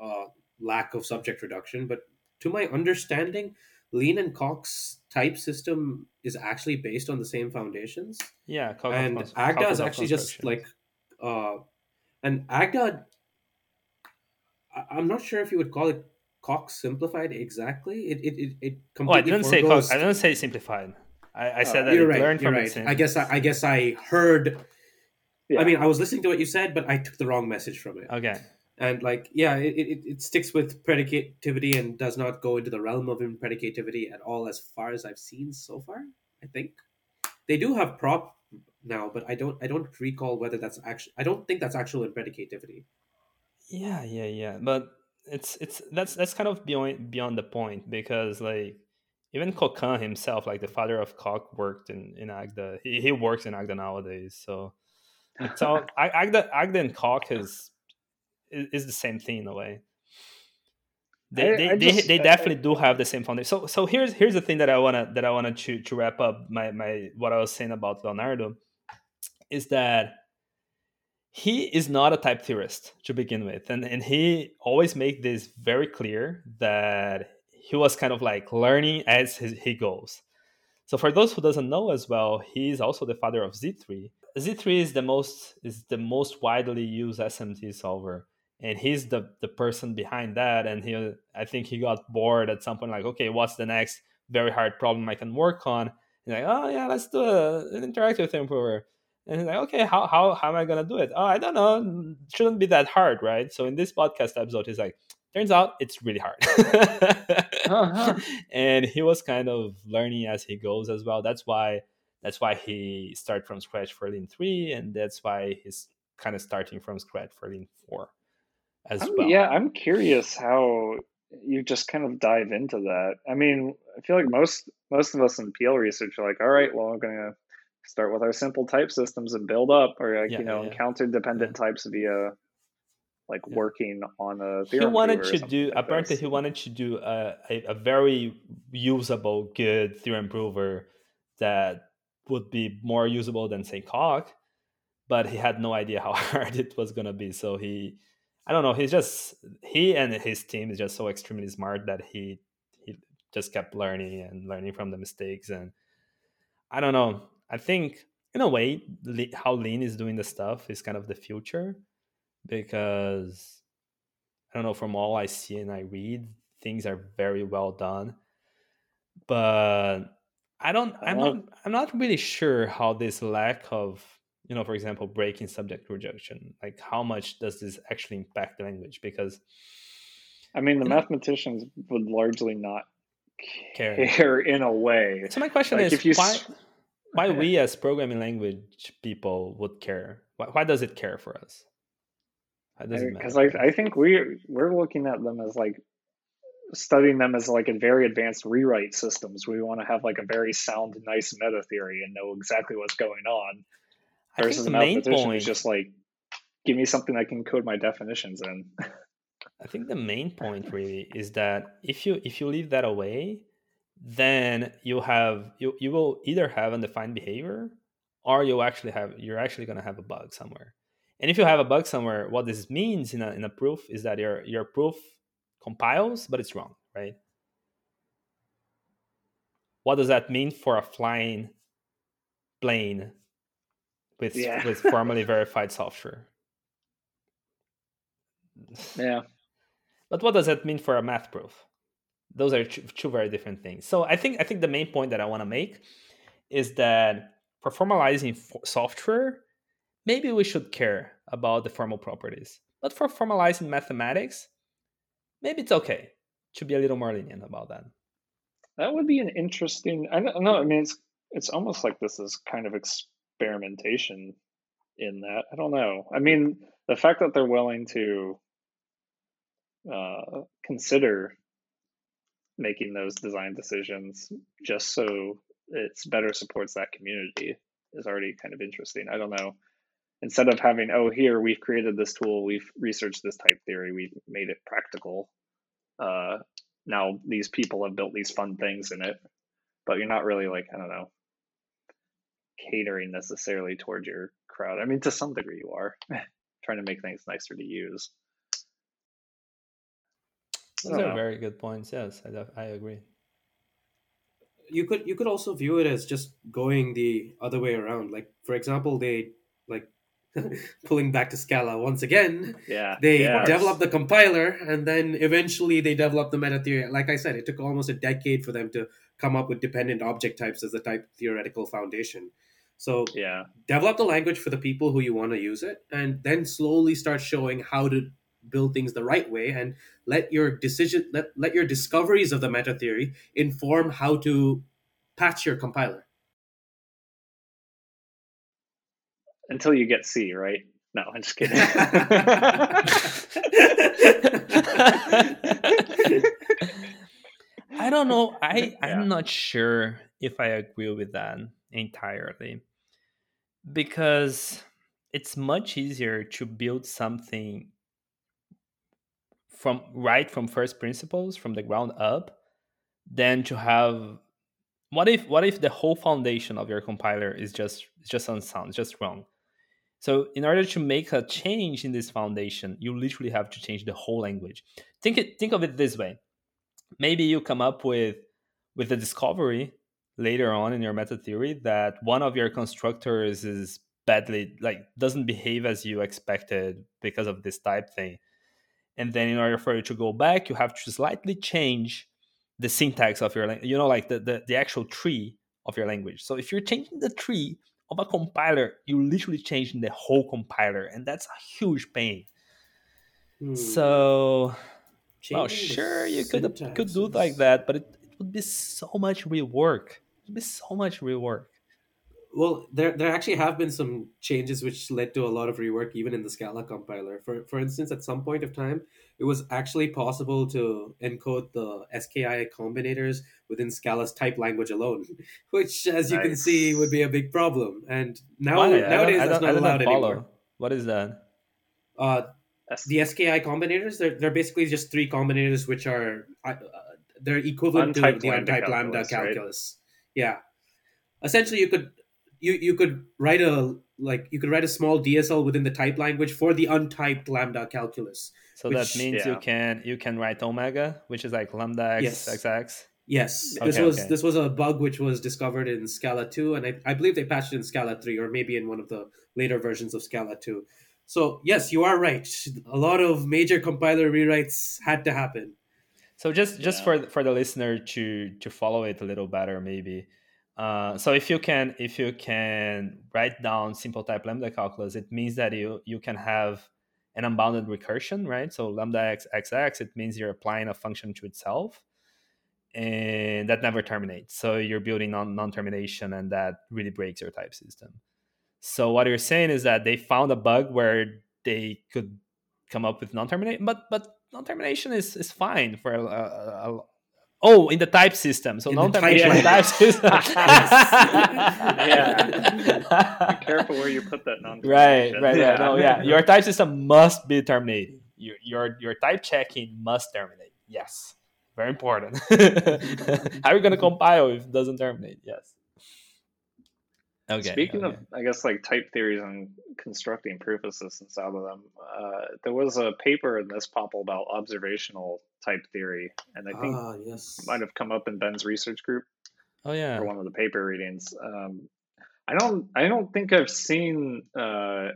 uh, lack of subject reduction, but to my understanding, Lean and Coq's type system is actually based on the same foundations. Yeah, Coq and Agda is actually just like, uh, and Agda. I'm not sure if you would call it Coq's simplified exactly. It it it, it completely. Oh, I didn't say Coq's I didn't say simplified. I, I said uh, that you're right, learned from right. I guess I, I guess I heard. Yeah. I mean, I was listening to what you said, but I took the wrong message from it. Okay and like yeah it, it, it sticks with predicativity and does not go into the realm of impredicativity at all as far as i've seen so far i think they do have prop now, but I don't I don't recall whether that's actually I don't think that's actual in predicativity. Yeah, yeah, yeah. But it's it's that's that's kind of beyond beyond the point because like even Coquand himself, like the father of Coq, worked in in Agda. He, he works in Agda nowadays. So so (laughs) Agda Agda and Coq is, is the same thing in a way. They, I, they, I just, they, they, definitely I, do have the same foundation. So so here's here's the thing that I wanna that I wanna to to wrap up my my what I was saying about Leonardo is that he is not a type theorist to begin with and, and he always make this very clear that he was kind of like learning as he goes so for those who doesn't know as well he is also the father of z3 z3 is the most is the most widely used smt solver and he's the the person behind that and he i think he got bored at some point like okay what's the next very hard problem i can work on and like oh yeah let's do a, an interactive improver and he's like, okay, how, how, how am I going to do it? Oh, I don't know. shouldn't be that hard, right? So in this podcast episode, he's like, turns out it's really hard. uh-huh. (laughs) And he was kind of learning as he goes as well. That's why that's why he started from scratch for Lean 3, and that's why he's kind of starting from scratch for Lean 4 as I'm, well. Yeah, I'm curious how you just kind of dive into that. I mean, I feel like most most of us in PL research are like, all right, well, I'm gonna start with our simple type systems and build up, or like yeah, you know, yeah. encounter dependent yeah. types via like working on a. He wanted to do like apparently this. he wanted to do a, a, a very usable, good theorem prover that would be more usable than say Coq, but he had no idea how (laughs) hard it was gonna be. So he, I don't know, he's just he and his team is just so extremely smart that he he just kept learning and learning from the mistakes and I don't know. I think in a way how lean is doing the stuff is kind of the future because I don't know from all I see and I read things are very well done but I don't I'm not I'm not really sure how this lack of you know for example breaking subject reduction like how much does this actually impact the language? Because I mean the mathematicians know, would largely not care. care in a way. So my question like is if you why why we as programming language people would care? Why, why does it care for us? Because I, I think we we're looking at them as like studying them as like a very advanced rewrite systems. We want to have like a very sound nice meta theory and know exactly what's going on versus the main point is just like give me something i can code my definitions in. I think the main point really is that if you if you leave that away then you have you, you will either have undefined behavior or you'll actually have you're actually going to have a bug somewhere. And if you have a bug somewhere what this means in a, in a proof is that your your proof compiles but it's wrong right? What does that mean for a flying plane with yeah. with (laughs) formally verified software yeah (laughs) but what does that mean for a math proof those are two, two very different things. So I think I think the main point that I want to make is that for formalizing software, maybe we should care about the formal properties. But for formalizing mathematics, maybe it's okay to be a little more lenient about that. That would be an interesting. I don't know. I mean, it's it's almost like this is kind of experimentation in that. I don't know. I mean, the fact that they're willing to uh, consider making those design decisions just so it's better supports that community is already kind of interesting. I don't know. Instead of having, oh, here we've created this tool, we've researched this type theory, we've made it practical. Uh, now these people have built these fun things in it, but you're not really like, I don't know, catering necessarily towards your crowd. I mean, to some degree you are (laughs) trying to make things nicer to use. Those are very good points. Yes, I, I agree. You could you could also view it as just going the other way around. Like for example, they like (laughs) pulling back to Scala once again. Yeah, they yeah. developed the compiler and then eventually they developed the meta theory. Like I said, it took almost a decade for them to come up with dependent object types as the type theoretical foundation. So yeah, develop the language for the people who you want to use it, and then slowly start showing how to build things the right way and let your decision let, let your discoveries of the meta theory inform how to patch your compiler until you get C, right? No, I'm just kidding. (laughs) (laughs) I don't know. I I'm not sure if I agree with that entirely because it's much easier to build something from right from first principles from the ground up than to have what if what if the whole foundation of your compiler is just just unsound just wrong? So in order to make a change in this foundation you literally have to change the whole language. Think it think of it this way. Maybe you come up with with the discovery later on in your meta theory that one of your constructors is badly like doesn't behave as you expected because of this type thing. And then in order for you to go back you have to slightly change the syntax of your language you know like the, the, the actual tree of your language. So if you're changing the tree of a compiler you're literally changing the whole compiler and that's a huge pain. Hmm. so well sure you could could do like that but it, it would be so much rework it would be so much rework well, there there actually have been some changes which led to a lot of rework even in the Scala compiler. For for instance, at some point of time, it was actually possible to encode the SKI combinators within Scala's type language alone, (laughs) which, as you nice. can see, would be a big problem. And now Why? nowadays that's not allowed anymore. What is that? Uh, the SKI combinators they're, they're basically just three combinators which are uh, they're equivalent to the untyped lambda calculus. calculus. Right? Yeah essentially you could you you could write a like you could write a small DSL within the type language for the untyped lambda calculus. So which, that means yeah. you can you can write omega, which is like lambda x yes. x x. Yes, okay, this was okay. this was a bug which was discovered in Scala two, and I, I believe they patched it in Scala three, or maybe in one of the later versions of Scala two. So yes, you are right. A lot of major compiler rewrites had to happen. So just just yeah. for for the listener to to follow it a little better, maybe uh, so if you can if you can write down simple type lambda calculus, it means that you you can have an unbounded recursion, right? So lambda x x x, it means you're applying a function to itself, and that never terminates. So you're building on non-termination, and that really breaks your type system. So what you're saying is that they found a bug where they could come up with non-termination, but but non-termination is is fine for a, a, Oh, in the type system. So non-termination type, type system. (laughs) yeah. Be careful where you put that non Right, right, yeah. No, yeah. Your type system must be terminating. Your your your type checking must terminate. Yes. Very important. (laughs) How are you gonna compile if it doesn't terminate? Yes. Okay. Speaking okay. of, I guess like type theories and constructing proof assistants out of them, uh, there was a paper in this POPL about observational type theory, and I think ah, yes. it might have come up in Ben's research group. Oh yeah, for one of the paper readings. Um, I don't, I don't think I've seen uh,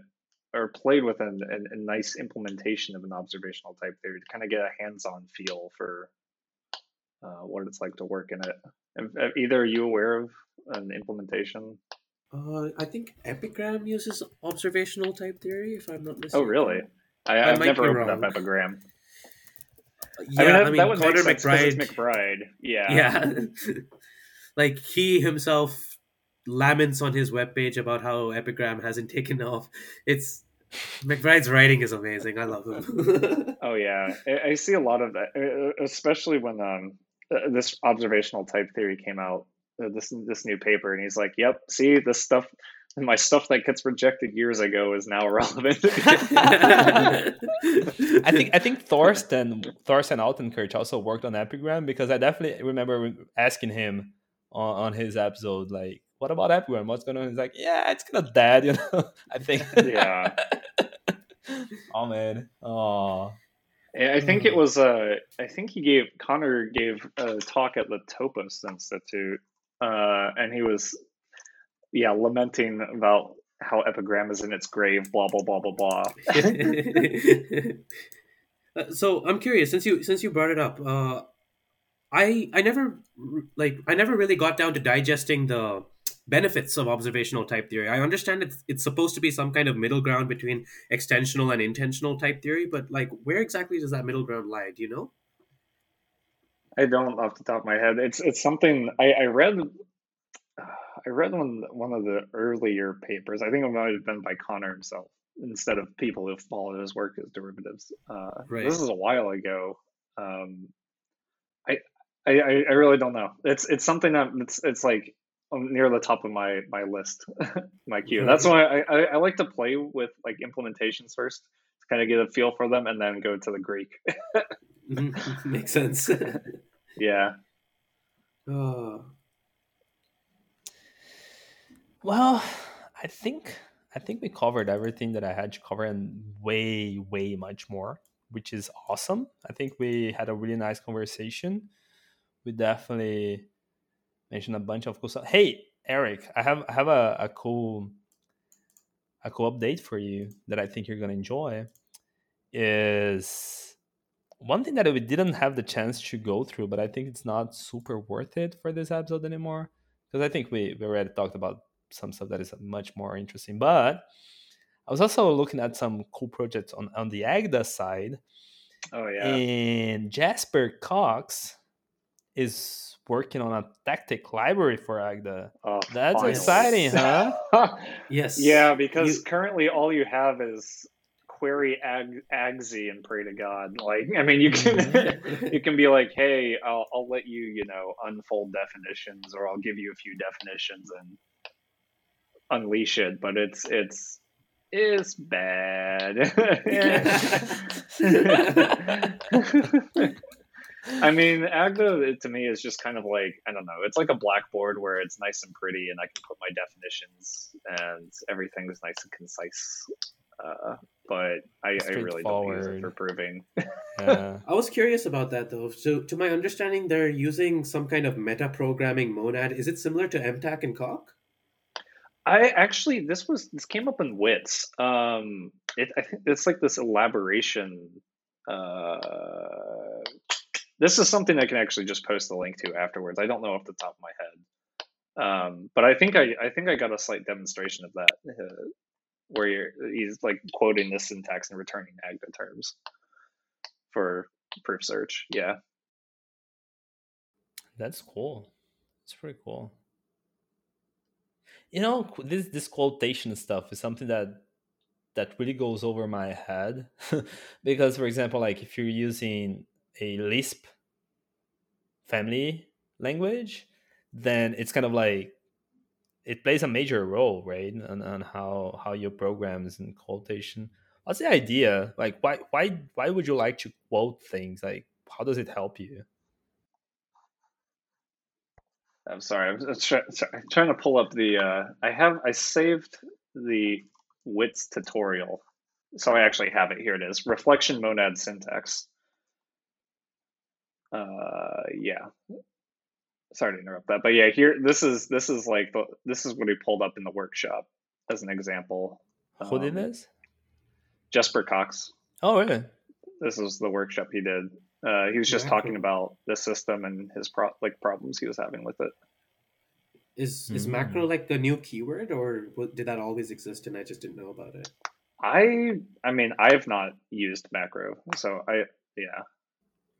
or played with an, an, a nice implementation of an observational type theory to kind of get a hands-on feel for uh, what it's like to work in it. Have, either are you aware of an implementation? Uh, I think Epigram uses observational type theory, if I'm not mistaken. Oh, really? I, have never opened wrong. up Epigram. Yeah, I mean, I mean that would Conor McBride. McBride. Yeah. Yeah. (laughs) like he himself laments on his webpage about how Epigram hasn't taken off. It's McBride's writing is amazing. I love him. (laughs) oh yeah, I, see a lot of that, uh, especially when um, uh, this observational type theory came out uh, this this new paper, and he's like, "Yep, see this stuff." My stuff that gets rejected years ago is now (laughs) relevant. (laughs) I think I think Thorsten Thorsten Altenkirch also worked on Epigram because I definitely remember asking him on, on his episode like, "What about Epigram? What's going on?" He's like, "Yeah, it's kind of dead," (laughs) you know. I think. yeah. oh man. Oh. I think it was. Uh, I think he gave Conor gave a talk at the Topos Institute uh, and he was, yeah, lamenting about how epigram is in its grave, blah blah blah blah blah. (laughs) Uh, so I'm curious, since you since you brought it up, uh, I I never like I never really got down to digesting the benefits of observational type theory. I understand it's it's supposed to be some kind of middle ground between extensional and intentional type theory, but like where exactly does that middle ground lie? Do you know? I don't off the top of my head. It's it's something I, I read. I read one one of the earlier papers. I think it might have been by Conor himself instead of people who followed his work as derivatives. Uh, right. This is a while ago. Um, I, I I really don't know. It's it's something that it's it's like near the top of my my list, (laughs) my queue. That's why I, I, I like to play with like implementations first to kind of get a feel for them, and then go to the Greek. (laughs) Mm-hmm. (laughs) Makes sense. (laughs) yeah. Oh. Well, I think I think we covered everything that I had to cover and way, way much more, which is awesome. I think we had a really nice conversation. We definitely mentioned a bunch of cool stuff. Hey, Eric, I have I have a, a cool a cool update for you that I think you're gonna enjoy. Is one thing that we didn't have the chance to go through, but I think it's not super worth it for this episode anymore. Because I think we, we already talked about some stuff that is much more interesting. But I was also looking at some cool projects on, on the Agda side. Oh yeah. And Jesper Cockx is working on a tactic library for Agda. Oh, That's exciting, huh? (laughs) yes. Yeah, because you... currently all you have is query ag and pray to God. Like, I mean, you can mm-hmm. (laughs) you can be like, hey, I'll I'll let you, you know, unfold definitions, or I'll give you a few definitions and unleash it, but it's it's it's bad. (laughs) (laughs) I mean, Agda to me is just kind of like I don't know. It's like a blackboard where it's nice and pretty, and I can put my definitions, and everything's nice and concise. Uh, but I, I, really don't use it for proving. (laughs) yeah. I was curious about that though. So, to my understanding, they're using some kind of meta programming monad. Is it similar to MTAC and Coq? I actually this was this came up in Wits. Um, it I think it's like this elaboration. Uh, this is something I can actually just post the link to afterwards. I don't know off the top of my head, um, but I think I I think I got a slight demonstration of that uh, where you're, he's like quoting this syntax and returning Agda terms for proof search. Yeah, that's cool. It's pretty cool you know this this quotation stuff is something that that really goes over my head (laughs) because for example like if you're using a lisp family language then it's kind of like it plays a major role right on, on how how your programs and quotation what's the idea like why why why would you like to quote things like how does it help you I'm sorry. I'm, try, I'm trying to pull up the. Uh, I have. I saved the Wits tutorial, so I actually have it. Here it is. Reflection monad syntax. Uh, yeah. Sorry to interrupt that, but yeah, here this is this is like the this is what he pulled up in the workshop as an example. Who did um, this? Jesper Cockx. Oh, really? This is the workshop he did. Uh, he was just talking about the system and his pro- like problems he was having with it. Is is macro like the new keyword, or did that always exist and I just didn't know about it? I I mean I have not used macro, so I yeah.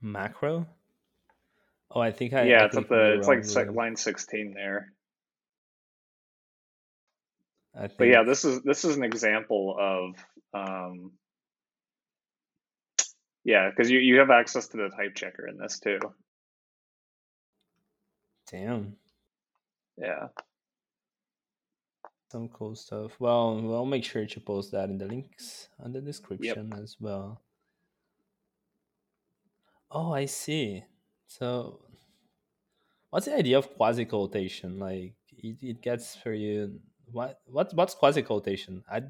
Macro. Oh, I think I. Yeah, I it's at the it's like sec- line sixteen there. Think... But yeah, this is this is an example of um, yeah, because you, you have access to the type checker in this too. Damn. Yeah. Some cool stuff. Well, we'll make sure to post that in the links on the description yep. as well. Oh, I see. So, what's the idea of quasi quotation? Like, it, it gets for you. What what what's quasi quotation? I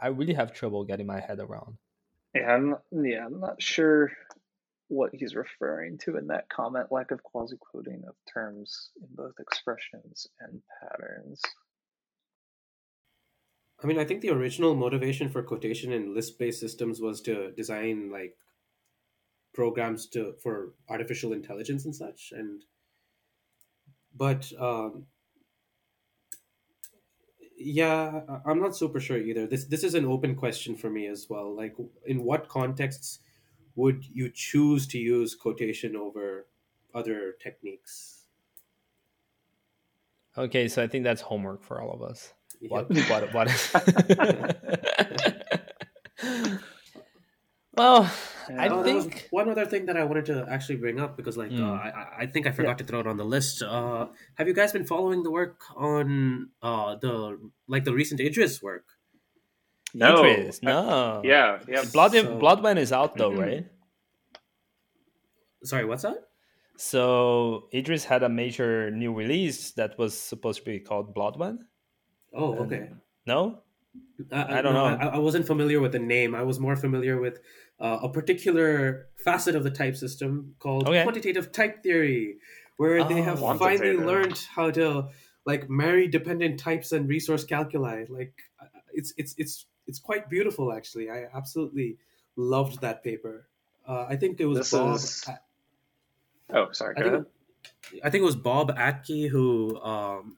I really have trouble getting my head around. Yeah, I'm not, yeah, I'm not sure what he's referring to in that comment. Lack of quasi quoting of terms in both expressions and patterns. I mean, I think the original motivation for quotation in Lisp-based systems was to design like programs to for artificial intelligence and such, and but um, yeah i'm not super sure either this this is an open question for me as well like in what contexts would you choose to use quotation over other techniques Okay, so I think that's homework for all of us. Yep. What what what? (laughs) (laughs) (laughs) well, I oh, think one other thing that I wanted to actually bring up because, like, mm. uh, I, I think I forgot yeah. to throw it on the list. Uh, have you guys been following the work on uh, the like the recent Idris work? No, Idris, no. yeah, yeah. Blood so, Bloodwine is out though, mm-hmm. right? Sorry, what's that? So Idris had a major new release that was supposed to be called Bloodwine. Oh, okay. no, I, I don't no, know. I, I, wasn't familiar with the name. I was more familiar with uh, a particular facet of the type system called okay. quantitative type theory, where oh, they have finally learned how to like marry dependent types and resource calculi. Like it's it's it's it's quite beautiful actually. I absolutely loved that paper. Uh, I think it was this Bob. Is... Oh, sorry. I think, I think, it was Bob Atkey who um,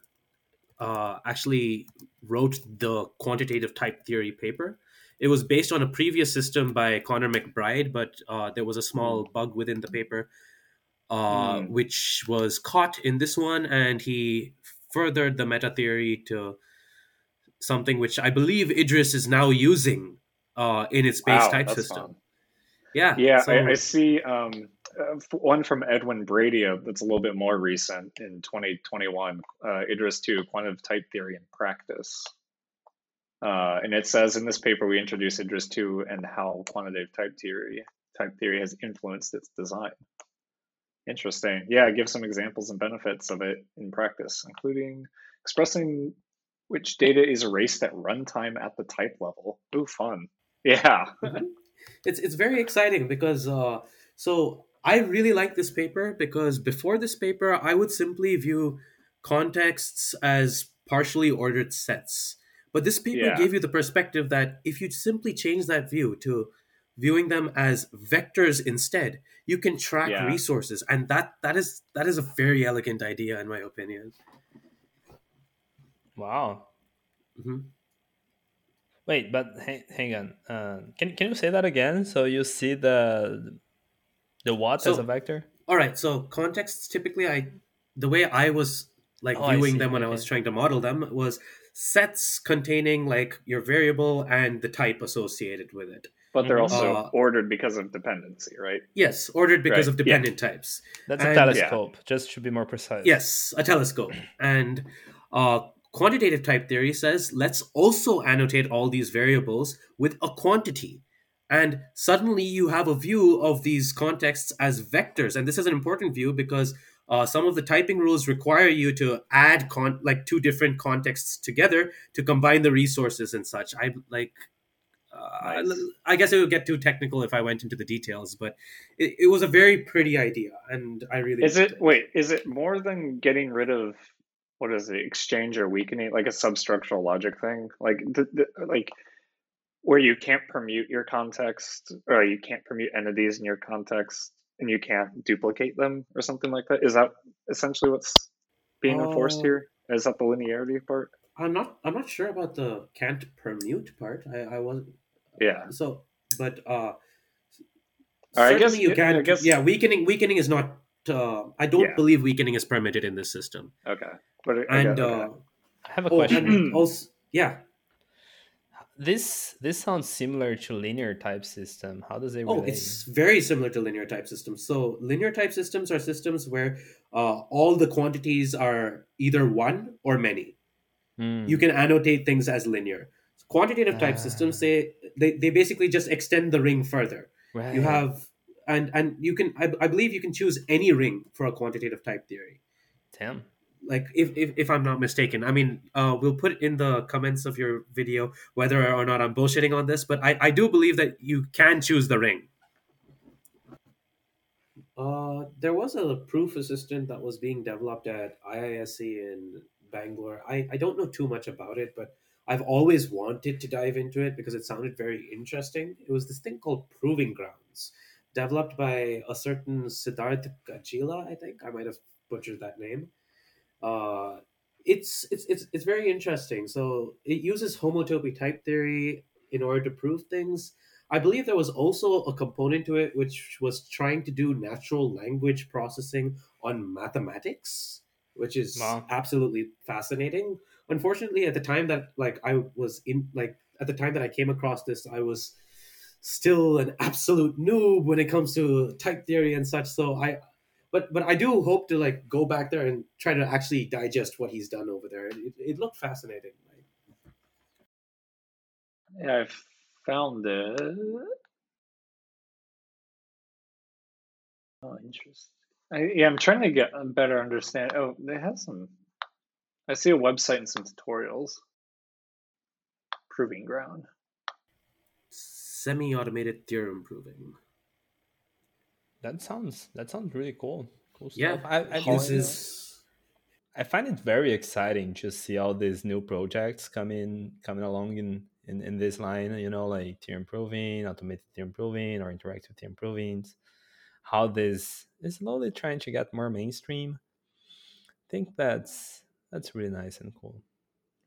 uh, actually wrote the quantitative type theory paper. It was based on a previous system by Conor McBride, but uh, there was a small bug within the paper, uh, mm. which was caught in this one, and he furthered the meta theory to something which I believe Idris is now using uh, in its base wow, type system. Fun. Yeah, yeah, so, I, I, see. Um, uh, one from Edwin Brady that's a little bit more recent in 2021, uh, Idris 2, Quantitative Type Theory in Practice. Uh, and it says in this paper, we introduce Idris 2 and how quantitative type theory type theory has influenced its design. Interesting. Yeah, give some examples and benefits of it in practice, including expressing which data is erased at runtime at the type level. Ooh, fun. (laughs) Yeah. (laughs) It's it's very exciting because uh, so I really like this paper because before this paper, I would simply view contexts as partially ordered sets. But this paper yeah. gave you the perspective that if you simply change that view to viewing them as vectors instead, you can track yeah. resources, and that that is that is a very elegant idea in my opinion. Wow. Mm-hmm. Wait, but hang, hang on. Uh, can can you say that again? So you see the the what so, as a vector? All right. So contexts typically, I the way I was like oh, viewing them when okay. I was trying to model them was sets containing like your variable and the type associated with it. But they're mm-hmm. also uh, ordered because of dependency, right? Yes, ordered because right. of dependent yeah. types. That's and, a telescope. Yeah. Just should be more precise. Yes, a telescope. And uh, quantitative type theory says let's also annotate all these variables with a quantity and suddenly you have a view of these contexts as vectors and this is an important view because uh, some of the typing rules require you to add con- like two different contexts together to combine the resources and such i like uh, nice. I guess it would get too technical if I went into the details, but it, it was a very pretty idea, and I really is it, it. Wait, is it more than getting rid of what is it? Exchange or weakening, like a substructural logic thing, like the, the, like where you can't permute your context or you can't permute entities in your context and you can't duplicate them or something like that? Is that essentially what's being uh, enforced here? Is that the linearity part? I'm not i'm not sure about the can't permute part. I i wasn't yeah. so but uh certainly I guess, you can I guess, yeah weakening weakening is not uh, i don't yeah. believe weakening is permitted in this system. Okay. But and okay. uh i have a question. oh, (clears throat) also, yeah this this sounds similar to linear type system. How does it? Relate? Oh, it's very similar to linear type systems. So linear type systems are systems where uh, all the quantities are either one or many. Mm. You can annotate things as linear. Quantitative type systems ah. say they, they basically just extend the ring further. Right. You have and and you can I, I believe you can choose any ring for a quantitative type theory. Damn like if, if, if i'm not mistaken. I mean uh, we'll put in the comments of your video whether or not i'm bullshitting on this but i, I do believe that you can choose the ring. Uh, there was a proof assistant that was being developed at iisc in bangalore. I, I don't know too much about it but i've always wanted to dive into it because it sounded very interesting. It was this thing called proving grounds developed by a certain siddharth gajila i think. I might have butchered that name uh, it's it's it's it's very interesting. So it uses homotopy type theory in order to prove things. I believe there was also a component to it which was trying to do natural language processing on mathematics. which is wow. absolutely fascinating. Unfortunately, at the time that like I was in like at the time that I came across this, I was still an absolute noob when it comes to type theory and such. So I, but but I do hope to like go back there and try to actually digest what he's done over there. It, it looked fascinating. Yeah, I found it. Oh, interesting. I, yeah, I'm trying to get a better understand. Oh, they have some. I see a website and some tutorials. Proving ground. Semi-automated theorem proving. That sounds that sounds really cool. Cool stuff. Yeah, I, I, this is. I find it very exciting to see all these new projects coming coming along in in, in this line. You know, like theorem proving, automated theorem proving, or interactive theorem proving how this is slowly trying to get more mainstream. I think that's that's really nice and cool.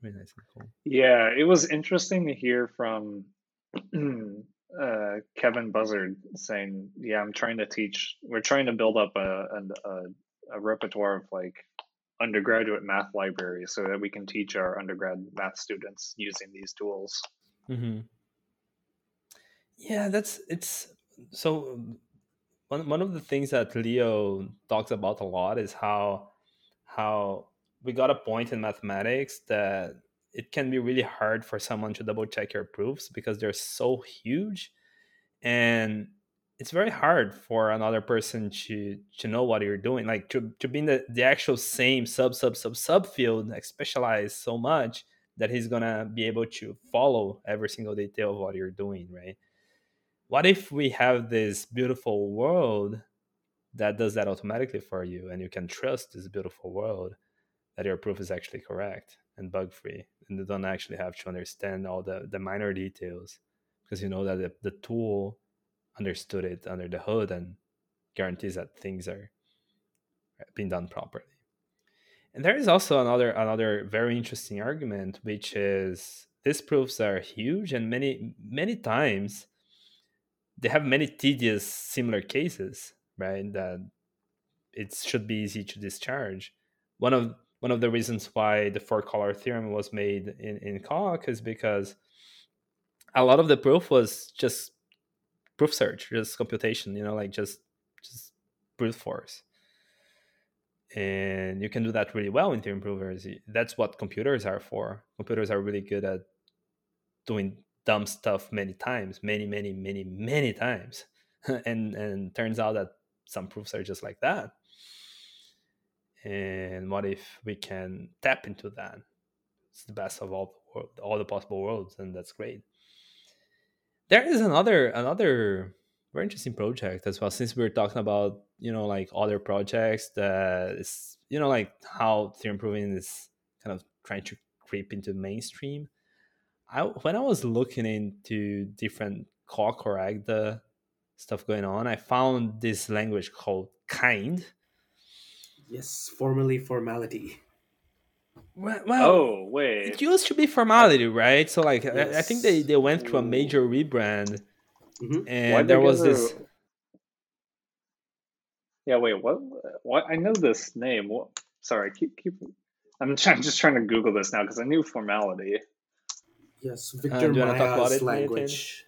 Really nice and cool. Yeah, it was interesting to hear from (clears throat) uh, Kevin Buzzard saying, "Yeah, I'm trying to teach. We're trying to build up a a, a repertoire of like undergraduate math libraries so that we can teach our undergrad math students using these tools." Mm-hmm. Yeah, that's it's so one one of the things that Leo talks about a lot is how how we got a point in mathematics that it can be really hard for someone to double check your proofs because they're so huge. And it's very hard for another person to to know what you're doing. Like to, to be in the, the actual same sub sub sub sub field like specialize so much that he's gonna be able to follow every single detail of what you're doing right? What if we have this beautiful world that does that automatically for you and you can trust this beautiful world that your proof is actually correct and bug free and they don't actually have to understand all the, the minor details because you know that the, the tool understood it under the hood and guarantees that things are being done properly and there is also another another very interesting argument which is these proofs are huge and many many times they have many tedious similar cases, right? That it should be easy to discharge. One of one of the reasons why the four color theorem was made in, in Coq is because a lot of the proof was just proof search, just computation, you know, like just just brute force. And you can do that really well in theorem provers. That's what computers are for. Computers are really good at doing dumb stuff many times, many, many, many, many times. (laughs) and and turns out that some proofs are just like that. And what if we can tap into that? It's the best of all all the possible worlds, and that's great. There is another another very interesting project as well. Since we are talking about you know like other projects that is you know like how theorem proving is kind of trying to creep into mainstream I when I was looking into different or Agda stuff going on, I found this language called kind. Yes, formerly formality. Well, well, oh wait, it used to be formality, right? So like, yes. I, I, think they, they went through a major rebrand, mm-hmm. and Why there was this. Yeah, wait, what? What? I know this name. What? Sorry, keep keep. I'm, trying, I'm just trying to Google this now because I knew formality. Yes, uh, Victor uh, Maia's language.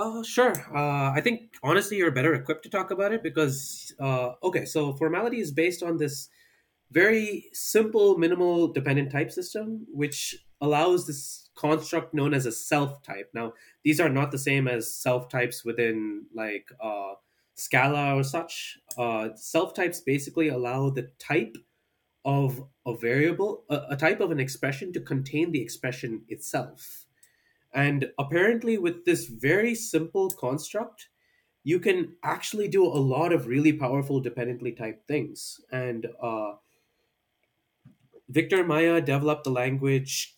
Oh, sure. Uh, I think honestly, you're better equipped to talk about it because uh, okay, so formality is based on this very simple, minimal dependent type system, which allows this construct known as a self type. Now, these are not the same as self types within like uh, Scala or such. Uh, self types basically allow the type of a variable, a, a type of an expression to contain the expression itself. And apparently, with this very simple construct, you can actually do a lot of really powerful dependently typed things. And uh, Victor Maia developed the language,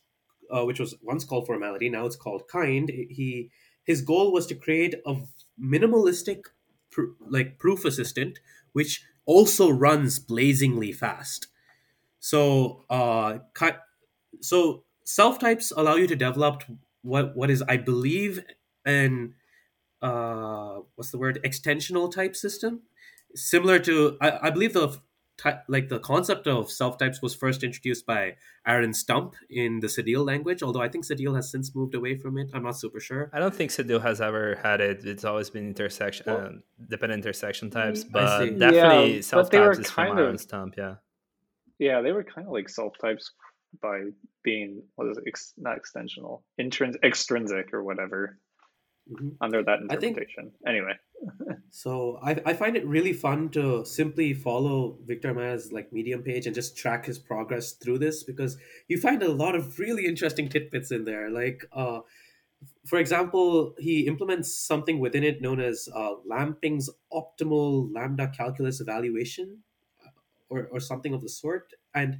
uh, which was once called formality, now it's called kind. He his goal was to create a minimalistic, pr- like proof assistant, which also runs blazingly fast. So uh, so self types allow you to develop what what is I believe an uh, what's the word extensional type system, similar to I, I believe the type like the concept of self types was first introduced by Aaron Stump in the Cedille language. Although I think Cedille has since moved away from it. I'm not super sure. I don't think Cedille has ever had it. It's always been intersection well, uh, dependent intersection types, but definitely yeah, self types is from Aaron Stump. Yeah. Yeah, they were kind of like self types by being what is it, ex, not extensional, intrinsic, extrinsic or whatever mm-hmm. under that interpretation. Think, anyway. (laughs) so I, I find it really fun to simply follow Victor Maia's like Medium page and just track his progress through this because you find a lot of really interesting tidbits in there. Like, uh, for example, he implements something within it known as uh, Lamping's optimal lambda calculus evaluation, uh, or or something of the sort, and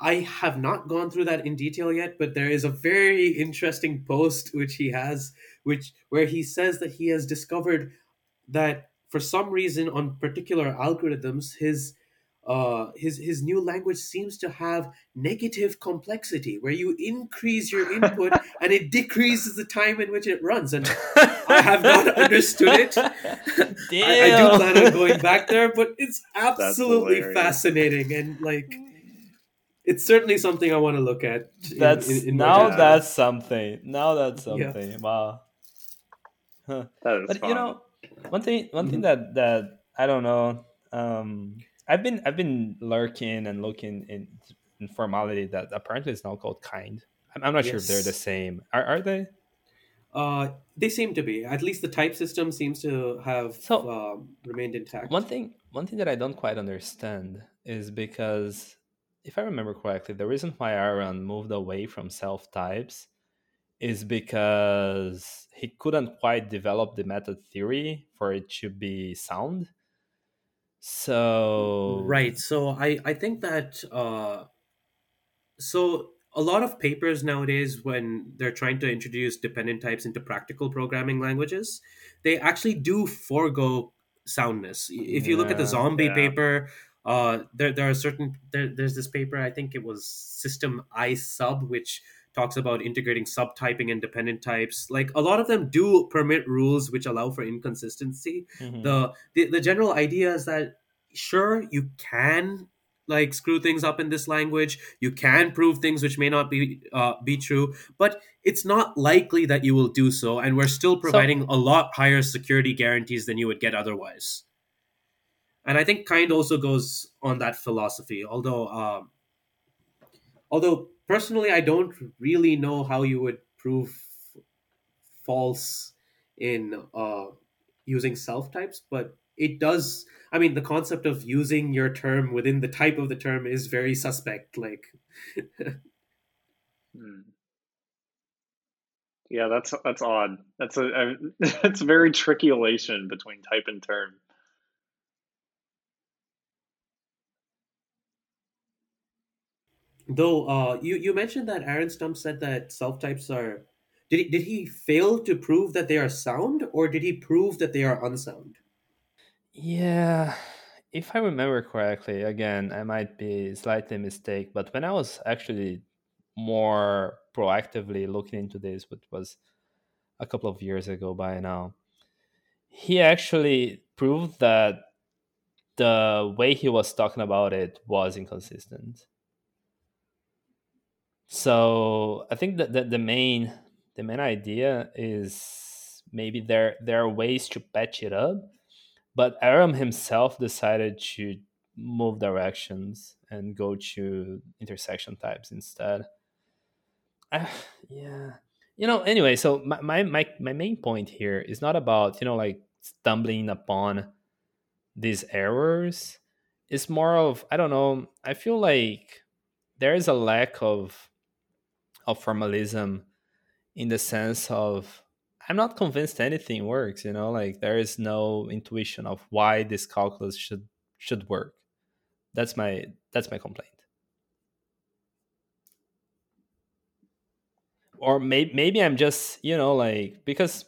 I have not gone through that in detail yet, but there is a very interesting post which he has, which where he says that he has discovered that for some reason on particular algorithms, his uh, his his new language seems to have negative complexity, where you increase your input (laughs) and it decreases the time in which it runs. And (laughs) I have not understood it. (laughs) I, I, do plan on going back there, but it's absolutely fascinating and like it's certainly something I want to look at. In, that's in, in now that's something. Now that's something. Yeah. Wow. Huh. That is but fun. you know, one thing, one mm-hmm. thing that that I don't know. Um, I've been I've been lurking and looking in, in formality that apparently it's now called kind. I'm, I'm not yes. sure if they're the same. Are are they? Uh, they seem to be. At least the type system seems to have so, um, remained intact. One thing, one thing that I don't quite understand is because if I remember correctly, the reason why Aaron moved away from self types is because he couldn't quite develop the metatheory for it to be sound. So right, so I I think that uh, so a lot of papers nowadays when they're trying to introduce dependent types into practical programming languages, they actually do forego soundness. If you yeah, look at the zombie yeah. paper uh, there, there are certain there, there's this paper I think it was System I sub which talks about integrating subtyping and dependent types. Like a lot of them do permit rules which allow for inconsistency. Mm-hmm. The, the the general idea is that sure you can like screw things up in this language. You can prove things which may not be uh, be true, but it's not likely that you will do so. And we're still providing so, a lot higher security guarantees than you would get otherwise and I think kind also goes on that philosophy. Although, um, although personally, I don't really know how you would prove false in uh, using self types, but it does. I mean, the concept of using your term within the type of the term is very suspect. Like, (laughs) hmm. yeah, that's that's odd. That's a, a (laughs) that's a very tricky relation between type and term. Though uh, you you mentioned that Aaron Stump said that self types are. Did he, did he fail to prove that they are sound, or did he prove that they are unsound? Yeah, if I remember correctly, again, I might be slightly mistake, but when I was actually more proactively looking into this, which was a couple of years ago by now, he actually proved that the way he was talking about it was inconsistent. So I think that the, the main the main idea is maybe there there are ways to patch it up, but Aaron himself decided to move directions and go to intersection types instead. Uh, yeah, you know. Anyway, so my, my my my main point here is not about you know like stumbling upon these errors. It's more of I don't know. I feel like there is a lack of of formalism in the sense of I'm not convinced anything works, you know, like there is no intuition of why this calculus should should work. That's my that's my complaint. Or maybe maybe I'm just, you know, like because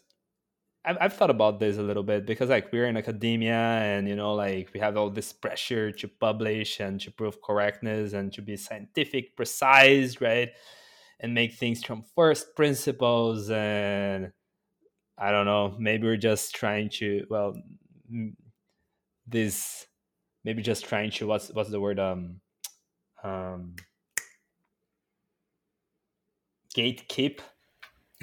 I've, I've thought about this a little bit because like we're in academia and you know like we have all this pressure to publish and to prove correctness and to be scientific precise right and make things from first principles and i don't know maybe we're just trying to well this maybe just trying to what's what's the word um um gatekeep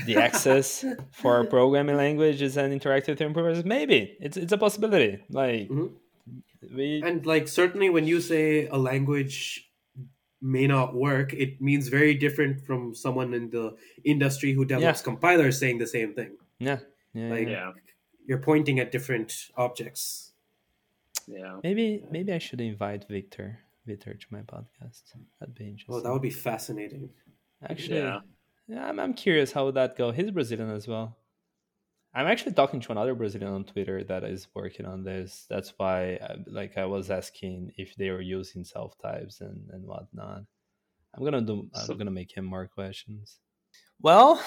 the access (laughs) for programming languages and interactive improvers maybe. It's it's a possibility. Like mm-hmm. we and like certainly when you say a language may not work it means very different from someone in the industry who develops yeah. compilers saying the same thing yeah yeah, like, yeah. you're pointing at different objects yeah maybe maybe i should invite victor victor to my podcast that'd be interesting oh that would be fascinating actually yeah yeah, I'm, I'm curious how would that go. He's Brazilian as well. I'm actually talking to another Brazilian on Twitter that is working on this. That's why, I, uh, like, I was asking if they were using self types and and whatnot. I'm gonna do. I'm gonna make him more questions. Well,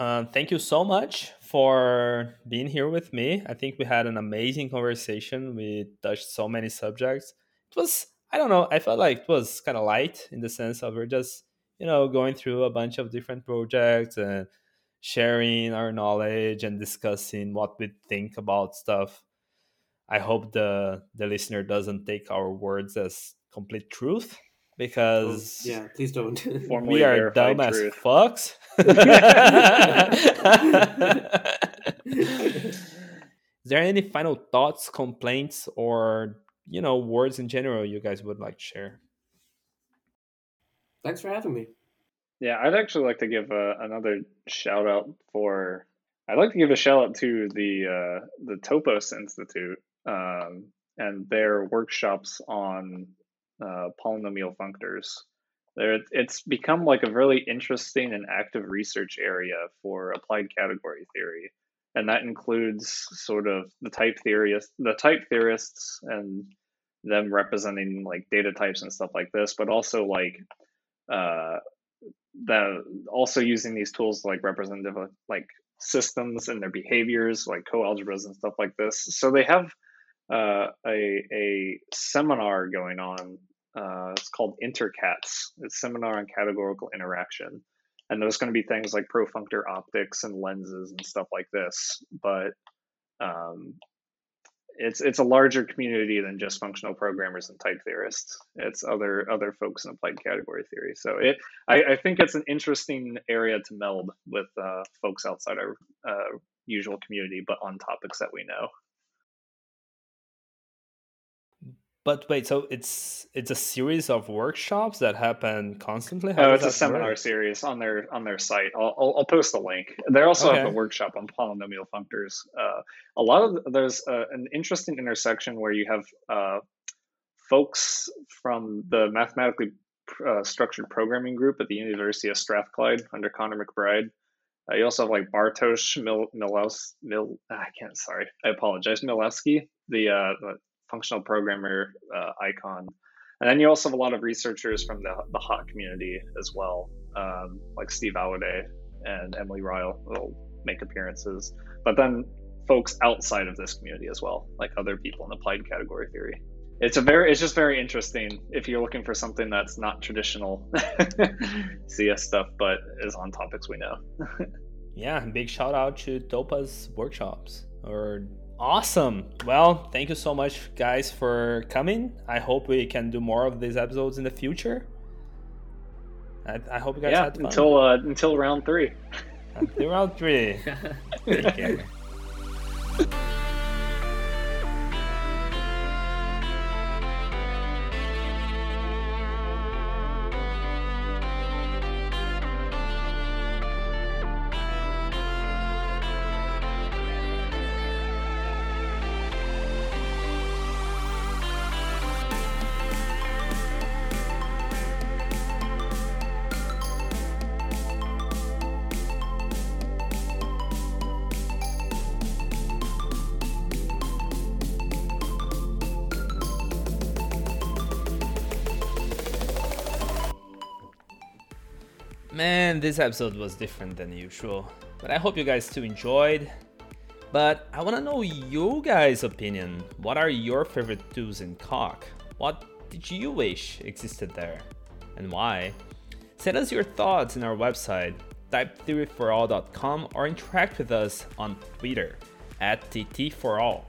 uh, thank you so much for being here with me. I think we had an amazing conversation. We touched so many subjects. It was, I don't know, I felt like it was kind of light in the sense of we're just you know going through a bunch of different projects and sharing our knowledge and discussing what we think about stuff i hope the the listener doesn't take our words as complete truth because oh, yeah please don't (laughs) we are dumb truth. as fucks (laughs) is there any final thoughts complaints or you know words in general you guys would like to share Thanks for having me. Yeah, I'd actually like to give uh, another shout out for. I'd like to give a shout out to the uh, the Topos Institute um, and their workshops on uh, polynomial functors. There, it's become like a really interesting and active research area for applied category theory, and that includes sort of the type theorists, the type theorists, and them representing like data types and stuff like this, but also like uh, the also using these tools like representative like systems and their behaviors like coalgebras and stuff like this. So they have uh, a, a seminar going on uh, it's called intercats. It's seminar on categorical interaction. And there's going to be things like profunctor optics and lenses and stuff like this but um, it's it's a larger community than just functional programmers and type theorists. It's other other folks in applied category theory. So it I, I think it's an interesting area to meld with uh, folks outside our uh, usual community, but on topics that we know. But wait, so it's it's a series of workshops that happen constantly. How oh, it's a seminar work? series on their on their site. I'll, I'll, I'll post the link. They also okay. have a workshop on polynomial functors. Uh, a lot of there's uh, an interesting intersection where you have uh, folks from the mathematically uh, structured programming group at the University of Strathclyde under Conor McBride. Uh, you also have like Bartosz Mil, Milaus, Mil, I can't, sorry, I apologize, Milewski, the, uh, functional programmer uh, icon. And then you also have a lot of researchers from the, the HoTT community as well, um, like Steve Awodey and Emily Riehl will make appearances. But then folks outside of this community as well, like other people in applied category theory. It's a very, it's just very interesting if you're looking for something that's not traditional (laughs) CS stuff, but is on topics we know. (laughs) yeah, big shout out to Topos workshops or Awesome. Well, thank you so much, guys, for coming. I hope we can do more of these episodes in the future. I, I hope you guys yeah, had fun. until uh, until round three. until round three. (laughs) Take care. (laughs) this episode was different than usual, but I hope you guys too enjoyed. But I want to know you guys' opinion. What are your favorite tools in Coq? What did you wish existed there? And why? Send us your thoughts in our website, typetheoryforall.com, or interact with us on Twitter at TT4All.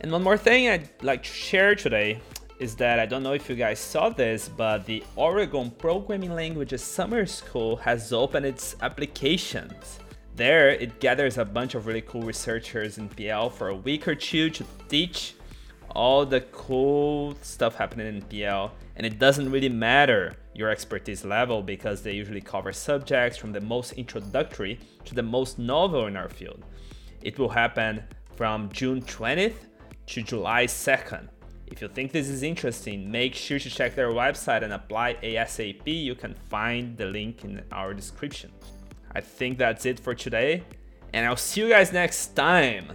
And one more thing I'd like to share today is that I don't know if you guys saw this, but the Oregon Programming Languages Summer School has opened its applications. There, it gathers a bunch of really cool researchers in PL for a week or two to teach all the cool stuff happening in PL. And it doesn't really matter your expertise level because they usually cover subjects from the most introductory to the most novel in our field. It will happen from June 20th to July 2nd. If you think this is interesting, make sure to check their website and apply ASAP. You can find the link in our description. I think that's it for today, and I'll see you guys next time.